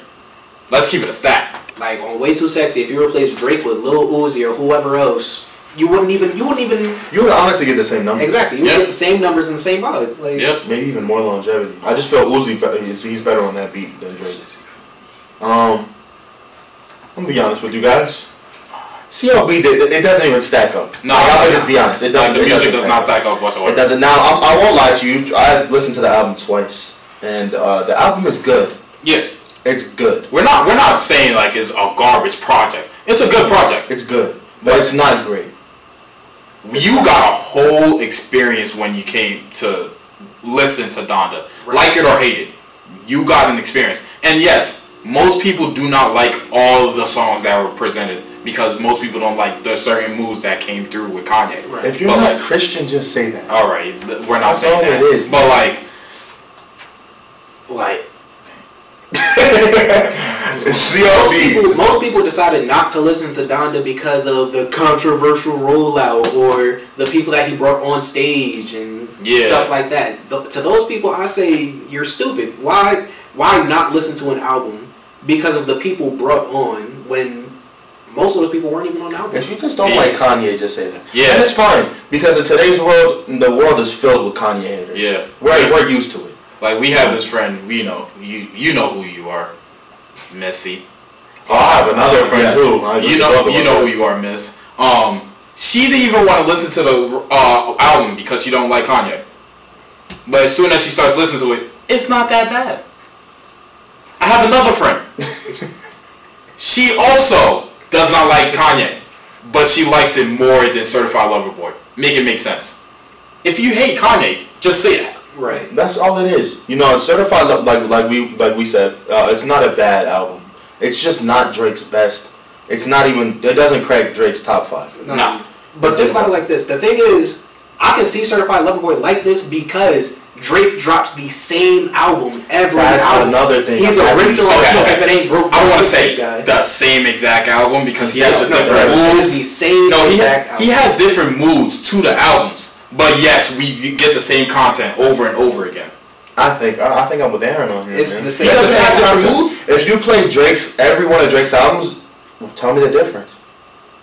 Let's keep it a stat. Like on Way Too Sexy, if you replace Drake with Lil Uzi or whoever else, you wouldn't even you wouldn't even You would honestly get the same number. exactly you would Yep. get the same numbers and the same vibe. Like Yep. Maybe even more longevity. I just feel Uzi, be- he's, he's better on that beat than Drake. Um, I'm gonna be honest with you guys. CLB, did- it doesn't even stack up. No, Like, I'll no. just be honest. It doesn't. the it music doesn't does not stack up whatsoever. It doesn't. Now, I'm, I won't lie to you. I listened to the album twice, and uh, the album is good. Yeah, It's good. we're not we're not saying like it's a garbage project. It's a good project. It's good, but it's not great. You got a whole experience when you came to listen to Donda, like it or hate it. You got an experience, and yes, most people do not like all of the songs that were presented because most people don't like the certain moves that came through with Kanye. If you're But, not like, Christian, just say that. all right, we're not That's saying all that. it is, but like, like (laughs) It's Most people, most people decided not to listen to Donda because of the controversial rollout or the people that he brought on stage and Yeah. stuff like that. Th- to those people, I say you're stupid. Why? Why not listen to an album because of the people brought on when most of those people weren't even on the album? If you just don't Yeah. like Kanye, just say that. Yeah. and it's fine because in today's world, the world is filled with Kanye haters. Yeah. we're we're used to it. like we have this friend. We know you. You know who you are, Missy. Oh, I have another friend Yes. who I you know you know who you are, Miss. Um, she didn't even want to listen to the uh, album because she don't like Kanye. But as soon as she starts listening to it, it's not that bad. I have another friend. she also does not like Kanye, but she likes it more than Certified Lover Boy. Make it make sense. If you hate Kanye, just say that. Right. That's all it is. You know, certified Lo- like like we like we said, uh, it's not a bad album. It's just not Drake's best. It's not even. It doesn't crack Drake's top five. No. But think about it like this. The thing is, I can see Certified Lover Boy like this because Drake drops the same album every That's album. another thing. He's a I'm rinse and happy- repeat. Okay. If it ain't broke, I want to say guy. the same exact album because he has No, different no, different it's moods. the same No, he, exact ha- album. he has different moods to the albums. But yes, we get the same content over and over again. I think I, I think I'm with Aaron on here. It's man. the same- He doesn't have different content. If you play Drake's every one of Drake's albums, tell me the difference.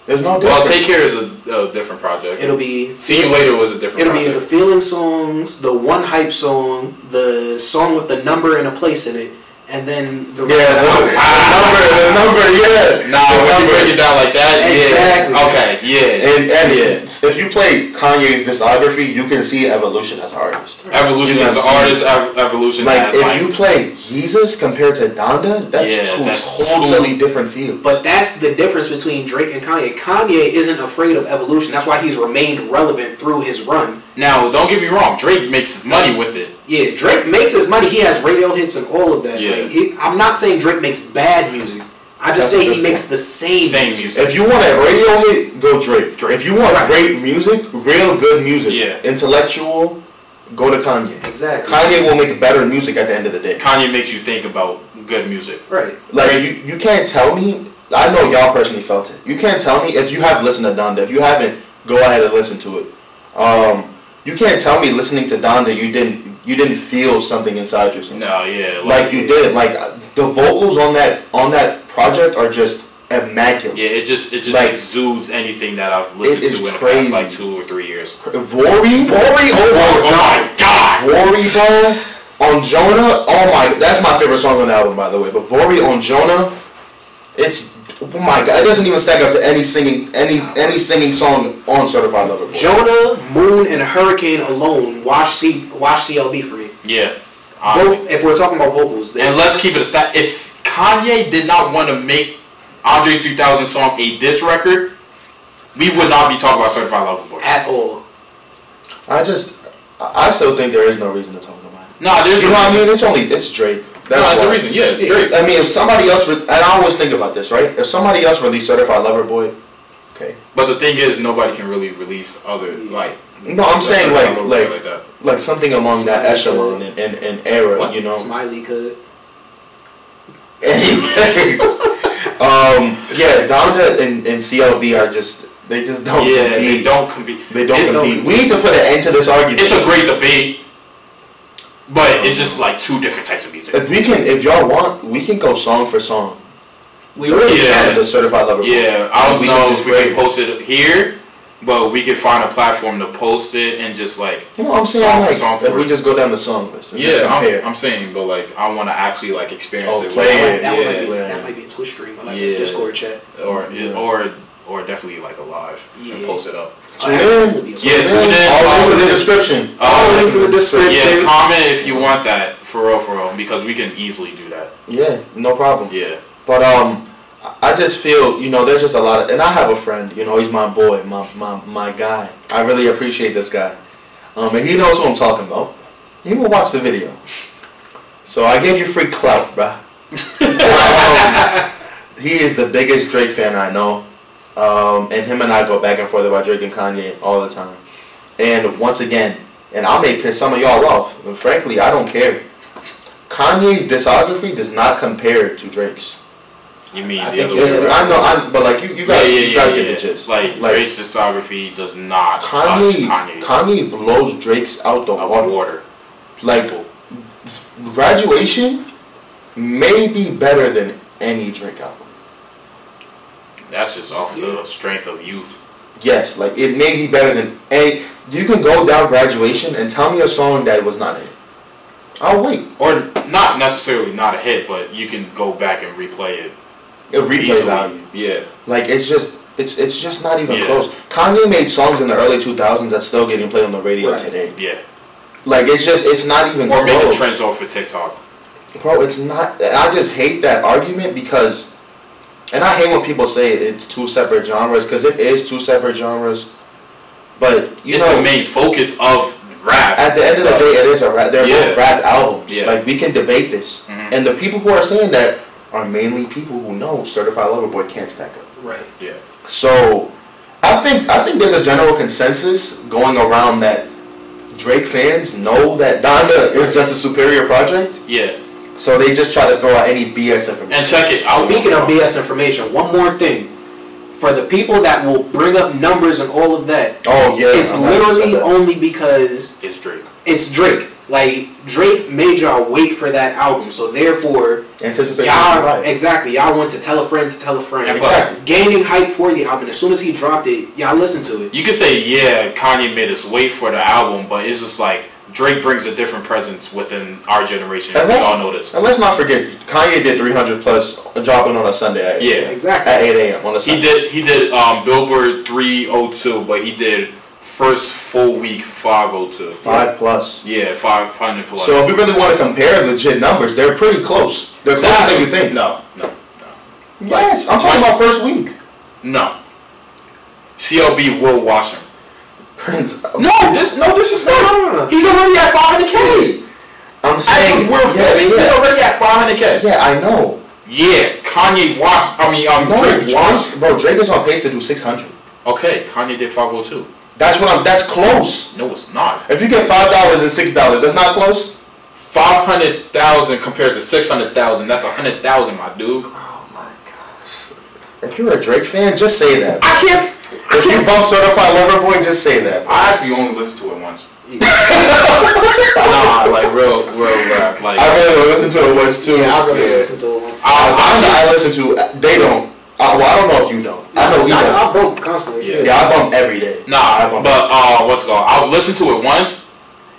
There's no Well, difference. Take Care is a, a different project. It'll be See You Later was a different It'll be the feeling songs, the one hype song, the song with the number and a place in it, and then the yeah, the, of the (laughs) the number, the number, yeah. Nah, the when you number. break it down like that, Exactly. yeah. Okay, yeah. And, and yeah. if you play Kanye's discography, you can see evolution as an artist. Evolution as an artist, ev- evolution Like as if like. you play Jesus compared to Donda, that's Yeah, two that's totally different fields. But that's the difference between Drake and Kanye. Kanye isn't afraid of evolution. That's why he's remained relevant through his run. now, don't get me wrong, Drake makes his money with it. Yeah, Drake makes his money. He has radio hits and all of that. Yeah. Like, he- I'm not saying Drake makes bad music. I just That's say he good makes the same, Same music. music. if you want a radio hit, go Drake. Drake. If you want Right. great music, real good music, Yeah. intellectual, go to Kanye. Exactly. Kanye will make better music at the end of the day. Kanye makes you think about good music. Right. Like you, you can't tell me. I know y'all personally felt it. You can't tell me if you have listened to Donda. If you haven't, go ahead and listen to it. Um, you can't tell me listening to Donda you didn't you didn't feel something inside yourself. No, yeah. Like you did. Like the vocals on that on that project are just immaculate. Yeah, it just it just Like- exudes anything that I've listened to in crazy. the past like two or three years. Vory, Vory, Oh, oh oh my god! Vory, bro. on Jonah, oh my, that's my favorite song on the album, by the way. But Vory on Jonah, it's oh my god, it doesn't even stack up to any singing, any any singing song on Certified Lover Boy. Jonah, Moon, and Hurricane alone watch C watch CLB for me. Yeah. Vo- if we're talking about vocals, then and let's keep it a stat. If Kanye did not want to make Andre's 3000 song a diss record, we would not be talking about Certified Lover Boy. at all. I just, I I still think there is no reason to talk about it. Nah, there's You a know what I mean? It's only it's Drake. No, That's there's a reason. Yeah, Drake. I mean, if somebody else, re- and I always think about this, right? If somebody else released Certified Lover Boy, okay. But the thing is, nobody can really release other like. No, I'm saying Certified like like like that. like something along that echelon and, and, and era, What? you know. Smiley could. Anyways, (laughs) um, yeah, Donda and, and CLB are just they just don't Yeah, compete. they don't compete. They don't It's- compete. We need to put an end to this argument. It's a great debate, but it's just like two different types of music. if we can, if y'all want, we can go song for song. We really Yeah. Yeah, the certified lover. Boy. Yeah, I don't We know can just if we can post it here, but we can find a platform to post it and just like You know what I'm saying? Song for song if for we it. just go down the song list and yeah, compare. I'm, I'm saying, but like I want to actually like experience Oh, it. play it. that, one might be, that might be a Twitch stream, or like Yeah. a Discord chat. or Yeah. or or definitely like a live and Yeah. post it up. Tune in. would definitely be a Yeah, tune in. All links in the description. All links in the description. Yeah, comment if you want that for real, for real, because we can easily do that. Yeah, no problem. Yeah, But um, I just feel you know there's just a lot of, and I have a friend. You know, he's my boy, my my my guy. I really appreciate this guy. Um, and he knows who I'm talking about. He will watch the video. So I gave you free clout, bruh. (laughs) um, he is the biggest Drake fan I know. Um, and him and I go back and forth about Drake and Kanye all the time. And once again, and I may piss some of y'all off, but frankly, I don't care. Kanye's discography does not compare to Drake's. you mean I the other way I know, I, but like you, you guys, yeah, yeah, you guys yeah, get the gist. Like, like Drake's discography does not touch Kanye, Kanye's Kanye blows Drake's out the of water. water. Like- Graduation may be better than any Drake album. That's just off the strength of youth. Yes, like it may be better than a. You can go down graduation and tell me a song that was not a hit. I'll wait. Or not necessarily not a hit, but you can go back and replay it. A replay easily. value. Yeah. Like it's just it's it's just not even Yeah. close. Kanye made songs in the early 2000s that's still getting played on the radio Right. today. Yeah. Like it's just it's not even Or making trends off of TikTok. Bro, it's not. I just hate that argument because, and I hate when people say it's two separate genres because it is two separate genres. But you it's know, the main focus of rap. at the end of the day, it is a rap. They're Yeah. both rap albums. Yeah. Like we can debate this, Mhm. and the people who are saying that are mainly people who know Certified Lover Boy can't stack up. Right. yeah. So, I think I think there's a general consensus going around that Drake fans know that Donda is just a superior project. Yeah. So they just try to throw out any BS information. And check it out. Speaking of BS information, one more thing. For the people that will bring up numbers and all of that, Oh yeah, it's I'm glad you said literally only because It's Drake. it's Drake. Like Drake made y'all wait for that album, so therefore anticipation. y'all right. exactly y'all want to tell a friend to tell a friend. And Exactly. Gaining hype for the album. As soon as he dropped it, y'all listen to it. You could say, yeah, Kanye made us wait for the album, but it's just like Drake brings a different presence within our generation. And we all know this. and let's not forget, Kanye did 300 plus dropping on a Sunday at, Yeah. Exactly. at 8 a.m. on a Sunday. He Sunday. did he did um, Billboard 302, but he did first full week 502. Five plus. Yeah, 500 plus. So if we really want to compare legit numbers, they're pretty close. They're closer That- than you think. No, no, Yes, I'm talking about first week. no. CLB will watch him. Prince. No, this no disrespect. No, no, no, no. He's already at 500k. I'm As saying. of we're yeah, filming, he's yeah, already at 500k. yeah, I know. Yeah, Kanye watched. I mean, um, No, Drake watched. Drake, bro, Drake is on pace to do 600. Okay, Kanye did 502. That's what I'm. That's close. No, it's not. If you get five dollars and six dollars, that's not close. 500,000 compared to 600,000. That's a 100,000, my dude. Oh my gosh. If you're a Drake fan, just say that. I can't. If you bump Certified Lover Boy, just say that. I actually only listened to it once. (laughs) nah, like real, real rap. Like, I really listen to it once too. Yeah, I really Yeah. listened to it once. I, I, I listen to. They don't. I, well, I don't know if you don't. I know he I, does. I bump constantly. Yeah. Yeah, I bump every day. nah, I bump but uh, what's it called? I'll listen to it once,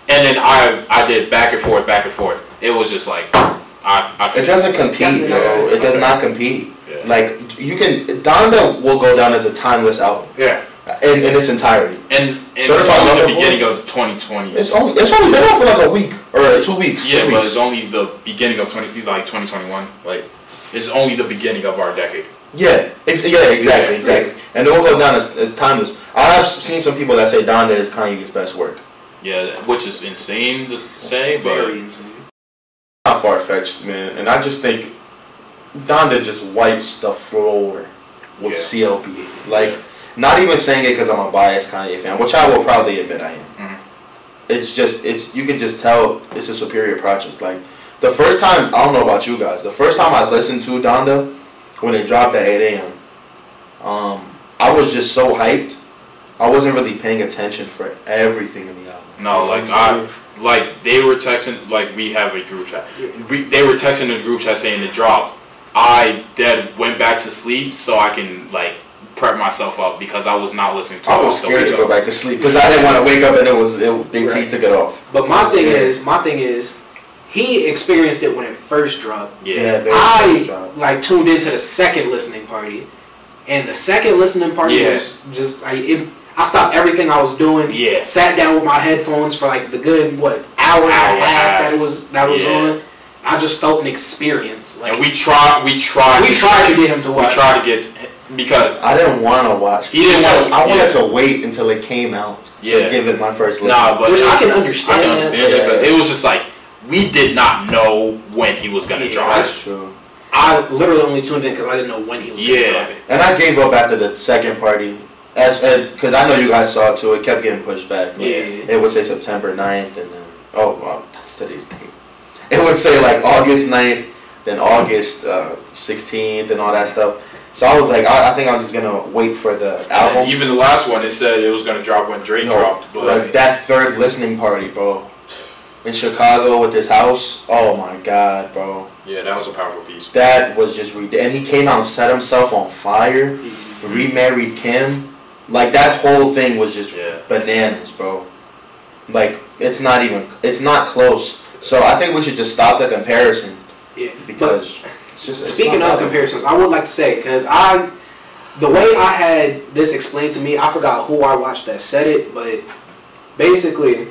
and then I I did back and forth, back and forth. It was just like I I It doesn't compete, bro. It does not compete. Yeah. Like you can, Donda will go down as a timeless album Yeah, in, in its entirety. and, and it's Certified only the Lover Boy? beginning of 2020. It's only it's only been out for like a week or two weeks. yeah, three but weeks. it's only the beginning of 20 like 2021. Like it's only the beginning of our decade. Yeah, ex- yeah, exactly, Yeah. exactly. And it will go down as, as timeless. I have seen some people that say Donda is Kanye's best work. Yeah, which is insane to say, but Very insane. Not far fetched, man. And I just think Donda just wipes the floor with Yeah. CLB. Like, Yeah. Not even saying it because I'm a biased Kanye fan, which I will probably admit I am. Mhm. It's just it's you can just tell it's a superior project. Like the first time I don't know about you guys, the first time I listened to Donda when it dropped at 8 a.m. Um, I was just so hyped. I wasn't really paying attention for everything in the album. no, like I like they were texting like we have a group chat. We, they were texting the group chat saying it dropped. I then went back to sleep so I can like prep myself up because I was not listening to I was scared to go back to sleep because I didn't want to wake up and it was it, they Right. took it off. But my thing scared. is, my thing is, he experienced it when it first dropped. Yeah. very I first drop. like tuned into the second listening party, and the second listening party Yeah. was just like it, I stopped everything I was doing. Yeah. Sat down with my headphones for like the good what hour and a Hour and a half half. that it was that was Yeah. on. I just felt an experience. Like And we tried. We tried. We tried to get him to watch. We watch. tried to get because I didn't want to watch. He didn't wanna- I wanted yeah. to wait until it came out to Yeah. give it my first listen. nah, but Which I can understand. I can understand it, but Yeah. it was just like we did not know when he was gonna Yeah, drop. That's true. I literally only tuned in because I didn't know when he was gonna drop it. And I gave up after the second party, as because I know you guys saw it too. It kept getting pushed back. Yeah. It would say September 9th, and then oh, well, that's today's date. It would say like August 9th, then August uh, 16th, and all that stuff. So I was like, I, I think I'm just gonna wait for the And album. even the last one, it said it was gonna drop when Drake Yo, dropped. But like that third listening party, bro. In Chicago with his house, oh my god, bro. yeah, that was a powerful piece. That was just re- and he came out and set himself on fire, remarried Kim. Like that whole thing was just Yeah. bananas, bro. Like it's not even it's not close. So I think we should just stop the comparison Yeah. But because it's just Speaking not of comparisons, I would like to say because I, the way I had this explained to me, I forgot who I watched that said it, but basically,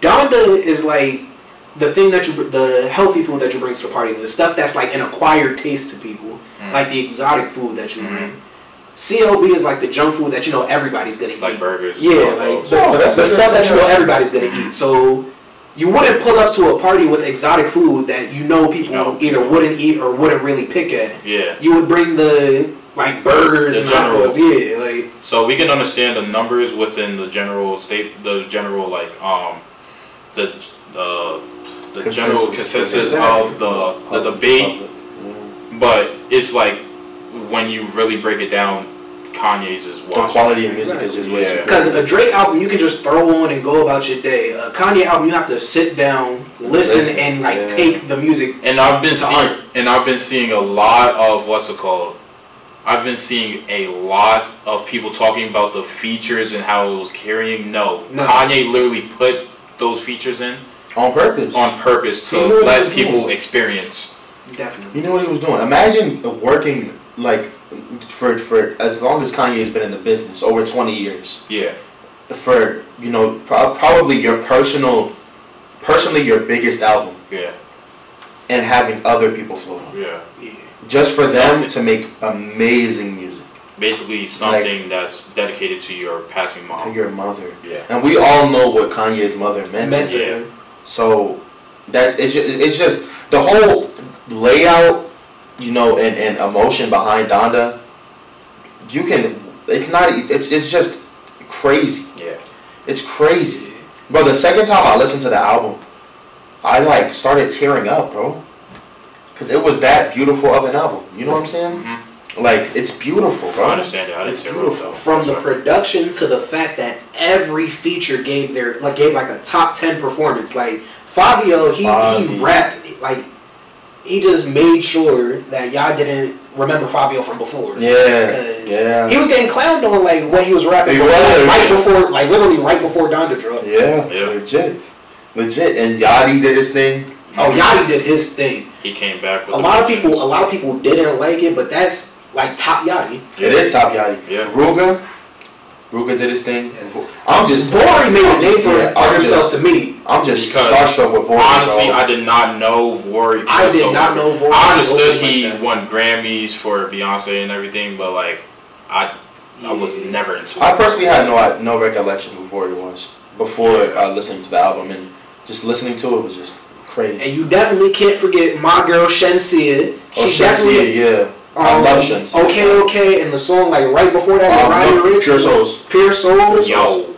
Donda is like the thing that you, the healthy food that you bring to the party, the stuff that's like an acquired taste to people, Mm. like the exotic food that you Mhm. bring. CLB is like the junk food that you know everybody's gonna eat. Like burgers, Yeah, like the, Oh, that's the stuff that you know everybody's gonna eat. So you wouldn't pull up to a party with exotic food that you know people You know. either wouldn't eat or wouldn't really pick at. Yeah. You would bring the like burgers The and general. tacos. Yeah, like So we can understand the numbers within the general state, the general like um, the uh, the general consensus of the the debate. But it's like when you really break it down, Kanye's is The quality of music is just way Yeah. because a Drake album you can just throw on and go about your day. A Kanye album you have to sit down, listen, Listen, and like yeah. take the music. And I've been seeing, art. and I've been seeing a lot of what's it called. I've been seeing a lot of people talking about the features and how it was carrying. No, No. Kanye literally put those features in on purpose. on purpose to knew what he let people doing. experience. Definitely. You know what he was doing? Imagine working like for for as long as Kanye's been in the business, over twenty years. Yeah, For you know, pro- probably your personal, personally your biggest album, yeah, and having other people float on, yeah. Yeah. just for them to make amazing music. Basically, something that's dedicated to your passing To mom. your mother, Yeah, and we all know what Kanye's mother meant. Meant to to him. Yeah. him. So that it's just, it's just the whole layout, you know, and, and emotion behind Donda. You can. It's not. It's it's just crazy. yeah. It's crazy. Bro, the second time I listened to the album, I like started tearing up, bro. Cause it was that beautiful of an album. You know what I'm saying? Mm-hmm. Like it's beautiful, bro. I understand it. I It's say it beautiful. though. From the production to the fact that every feature gave their like gave like a top ten performance. Like Fivio, he Fivio. he rapped like he just made sure that y'all didn't remember Fivio from before. Yeah, 'Cause yeah. He was getting clowned on like what he was rapping He before, was. right before, like literally right before Donda dropped. Yeah, Yeah. legit, legit. And Yachty did his thing. Oh, Yachty did his thing. He came back with A lot of people, a lot of people didn't like it, but that's like top Yachty. It is top Yachty. Yeah. Rooga, Rooga did his thing. I'm just Vory made a name for, Yeah, himself just- to me. I'm just Because starstruck with Vory. Honestly, bro. I did not know Vory. I did so- not know Vory I understood was like he won Grammys for Beyonce and everything, but like, I, I was Yeah. never into I personally had no no recollection who Vory was before uh, listening to the album, and just listening to it was just crazy. And you definitely can't forget my girl Shenseea. Oh, She Shenseea, definitely. yeah. I um, love Shenseea. Okay, okay, and the song like right before that, Um, Roddy Ricch, Pure Souls. Pure Souls. Yo,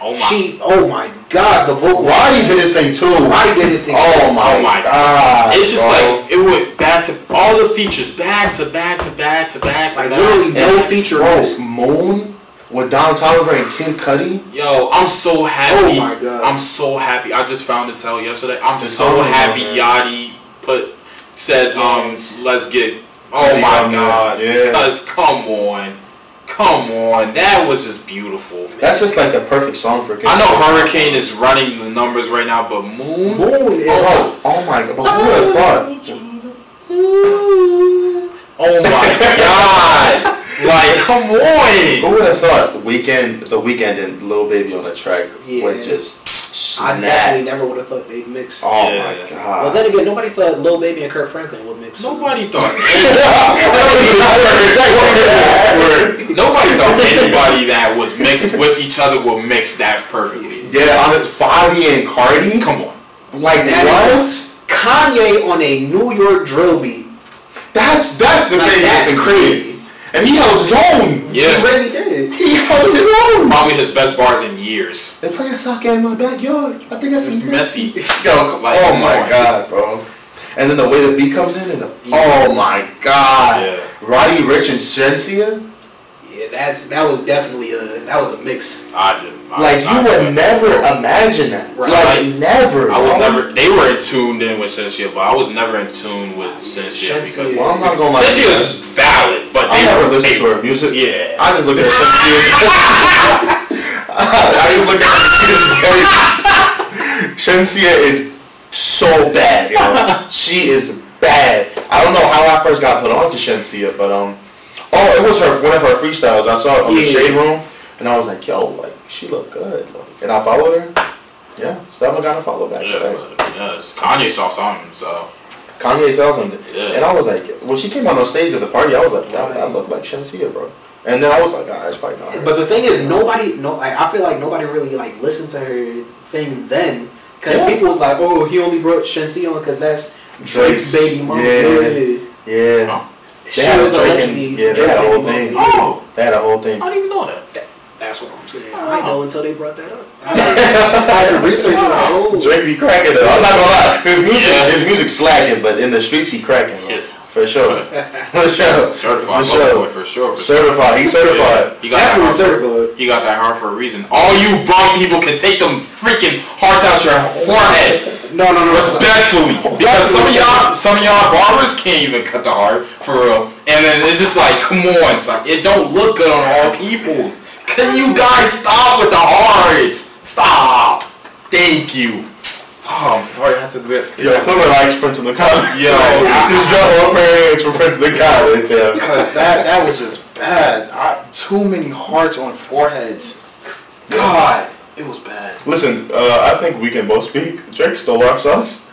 oh my, She, oh my god, the vocal. Roddy did his thing too. Roddy did his thing. Oh my, Oh my god. it's just bro. like it went back to all the features, back to back to back to back to Like back. literally no And, feature bro, miss. Moon with Don Toliver and Kid Cudi. Yo, I'm so happy. Oh my God. I'm so happy. I just found this out yesterday. I'm The so happy Yadi put said um let's get Oh Yeah, my on god. Yeah. Cuz come on. Come on. That was just beautiful. That's just like the perfect song for Kid I know Hurricane is running the numbers right now, but Moon Moon is. Oh, oh my god! But who would have thought? Oh my god. (laughs) Like come on! Who would have thought? Weeknd, the Weeknd, and Lil Baby on a track Yeah. would just I snap. definitely never would have thought they'd mix. Oh Yeah. my god! Well, then again, nobody thought Lil Baby and Kirk Franklin would mix. Nobody (laughs) thought Nobody thought anybody that was mixed with each other would mix that perfectly. yeah, on it, Fabi and Carti. Come on. Like That what? is- Kanye on a New York drill beat. That's that's the Like, biggest that's thing crazy. And he held his own. Yeah. He Yeah. really did. He held his own. Probably his best bars in years. They play a soccer in my backyard. I think I see It's messy. (laughs) Yo, Like, oh my on. god, bro. And then the way the beat comes in, and the, oh my god. Yeah. Roddy Ricch and Shenseea? Yeah, that's that was definitely a that was a mix. I did. Like, you would never imagine that. Right. Like, never. I was bro. never. They were in tuned in with Shenseea, but I was never in tune with Shenseea because Well, I'm not gonna lie. Shenseea is valid, but I they never were listened to her music. Yeah. I just look at Shenseea. (laughs) I just look at Shenseea is so bad, yo. She is bad. I don't know how I first got put on to Shenseea, but um, oh, it was her one of her freestyles. I saw it on the shade room, and I was like, yo, like she looked good, like, and I followed her. Yeah, Stella got a follow back. Yeah, today. but, yes. Kanye saw something, so Kanye tells him, that- Yeah. and I was like, when she came on the stage at the party, I was like, that, that looked like Shenseea, bro. And then I was like, ah, it's probably not. her. But the thing is, nobody no like I feel like nobody really like listened to her thing then because Yeah. people was like, oh, he only brought Shensi on because that's Drake's Drake's- baby mama. yeah. yeah. They She had a was allegedly yeah, they had a whole thing. Oh. They had a whole thing. I didn't even know that. That- That's what I'm saying. I didn't know until they brought that up. (laughs) I had to research it. Oh, Drake be cracking it. I'm not gonna lie. His music, Yeah. his music slacking, but in the streets he cracking. Yeah. For sure. For sure. Certified For sure. boy for sure. For Certified. He's certified. He got that definitely heart. For, he got that heart for a reason. All you bum people can take them freaking hearts out your forehead. (laughs) No, no, no. Respectfully, (laughs) because some of y'all, some of y'all barbers can't even cut the heart for real, and then it's just like, come on, it's like it don't look good on all people's. Can you guys stop with the hearts? Stop. Thank you. Oh, I'm sorry I have to do it. Yo, put my likes Prince in the comments. (laughs) Yo. just drop one pair of for Prince in the comments. Yeah. (laughs) Because that that was just bad. I, too many hearts on foreheads. God, it was bad. Listen, uh, I think we can both speak. Drake stole our sauce.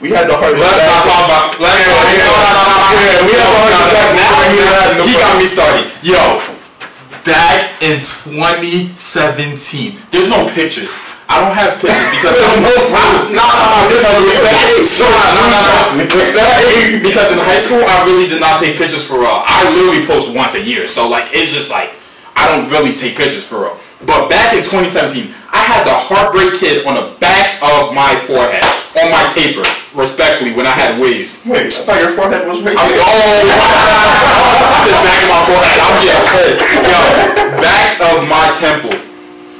We had the heart. Let's not talk about. Let's Yeah, not. yeah, No, no, no, no, no. yeah, we have a heart attack Now, before he had now, no he got problem. me started. Yo, back in 2017, there's no pictures. I don't have pictures because (laughs) no, no, no, no, because respect. No, no, no, respect. Because in high school, I really did not take pictures for real. I literally post once a year, so like it's just like I don't really take pictures for real. But back in 2017, I had the Heartbreak Kid on the back of my forehead, on my taper, respectfully, when I had waves. Wait, I thought your forehead was right I'm, there. oh, (laughs) I said back of my forehead. I'm getting pissed. Yo, back of my temple.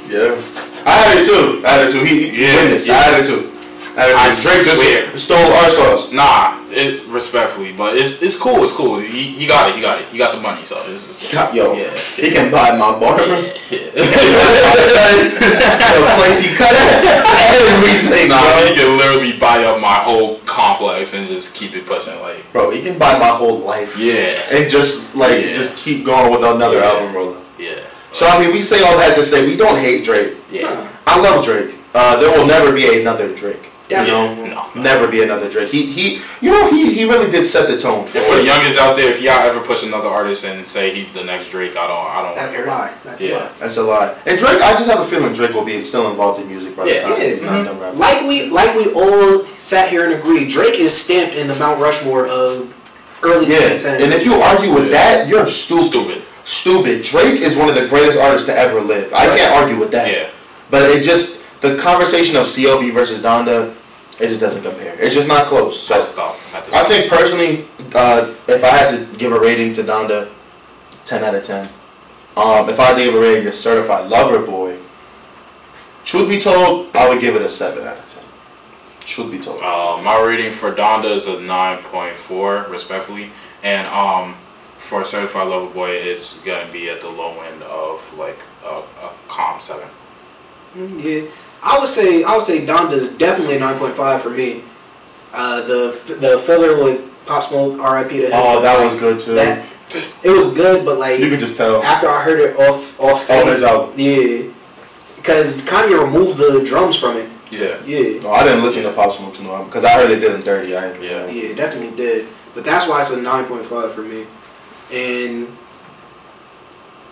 Yeah. I had it too. I had it too. He, he Yeah, witnessed. yeah. I had it too. I Drake just swear. stole our sauce. Nah, it respectfully, but it's it's cool. It's cool. He, he got it. He got it. He got the money. So it's, it's Yo, Yeah. he can buy my barber, yeah. the place he cut it, everything, Nah, bro. he can literally buy up my whole complex and just keep it pushing. Like, Bro, he can buy my whole life. yeah, And just like Yeah. just keep going with another album rolling. yeah, So I mean, we say all that to say we don't hate Drake. yeah. I love Drake. Uh, there will never be another Drake. Definitely. Yeah, no, no. Never be another Drake. He he, you know he he really did set the tone. For And for the it. youngins out there, if y'all ever push another artist and say he's the next Drake, I don't, I don't. That's hear a lie. That's a lie. That's a lie. And Drake, I just have a feeling Drake will be still involved in music by the Yeah. time Yeah. he's not done rapping. Like we like we all sat here and agreed, Drake is stamped in the Mount Rushmore of early Yeah, 2010s. and if you argue with that, you're stupid. Stupid. Stupid. Drake is one of the greatest artists to ever live. I can't argue with that. Yeah. But it just the conversation of CLB versus Donda, it just doesn't compare. It's just not close. So That's stop. That's I think personally, uh, if I had to give a rating to Donda, ten out of ten. Um, if I had to give a rating to Certified Lover Boy, truth be told, I would give it a seven out of ten. Truth be told. Uh, my rating for Donda is a nine point four, respectfully, and um, for Certified Lover Boy, it's gonna be at the low end of like a, a calm seven. Yeah, I would say I would say Donda's definitely a nine point five for me. Uh, the the filler with Pop Smoke, R.I.P. to him. Oh, that like, was good too. That it was good, but like you could just tell. after I heard it off off Oh, his album. yeah, because Kanye removed the drums from it. Yeah. Yeah, No, I didn't listen to Pop Smoke's new album because I heard they did him dirty. I didn't. Yeah. yeah, definitely did. But that's why it's a nine point five for me, and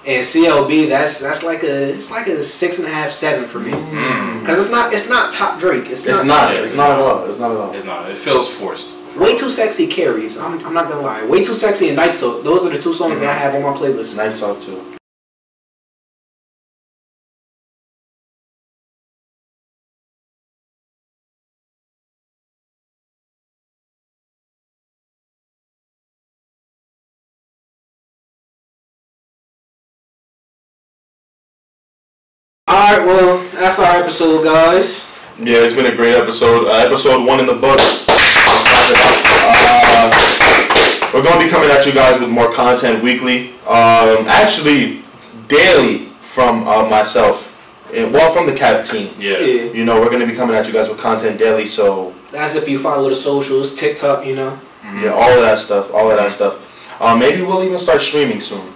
and CLB that's that's like a it's like a six and a half seven for me because it's not it's not top Drake. It's, Mm. It's not. not. Yeah, It's it's not at all. It's not at all. It's not. It feels forced. Way Too Sexy carries. I'm, I'm not gonna lie. Way Too Sexy and Knife Talk. Those are the two songs that I have on my playlist. Knife talk too. Right, well, that's our episode, guys. Yeah, it's been a great episode. Uh, episode one in the books. Uh, we're going to be coming at you guys with more content weekly. Um, actually, daily from uh, myself. And, Well, from the KAP team. Yeah. Yeah, You know, we're going to be coming at you guys with content daily. So, that's if you follow the socials, TikTok, you know. yeah, all of that stuff. All of that stuff. Uh, maybe we'll even start streaming soon.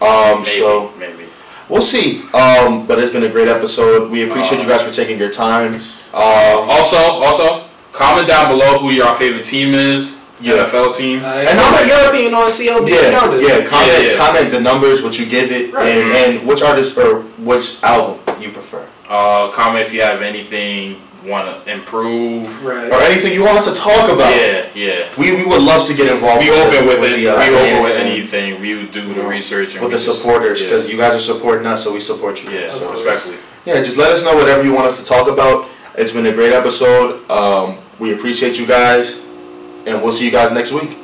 Um, Maybe. so, maybe. We'll see. Um, but it's been a great episode. We appreciate you guys for taking your time. Um, Also, also, comment down below who your favorite team is. Yeah. NFL team. Uh, and how about your opinion on CLB Yeah, and yeah. Comment, Yeah, yeah. comment the numbers, what you give it, Right. and, and which artist or which album you prefer, Uh, comment if you have anything want to improve. Right. or anything you want us to talk about. Yeah, yeah. We, we would love to get involved. We with open the- with it. the, uh, we open with anything. We would do the research and with the just- supporters yeah. because you guys are supporting us, so we support you. Yeah, so, respectfully. yeah. Just let us know whatever you want us to talk about. It's been a great episode. Um, we appreciate you guys, and we'll see you guys next week.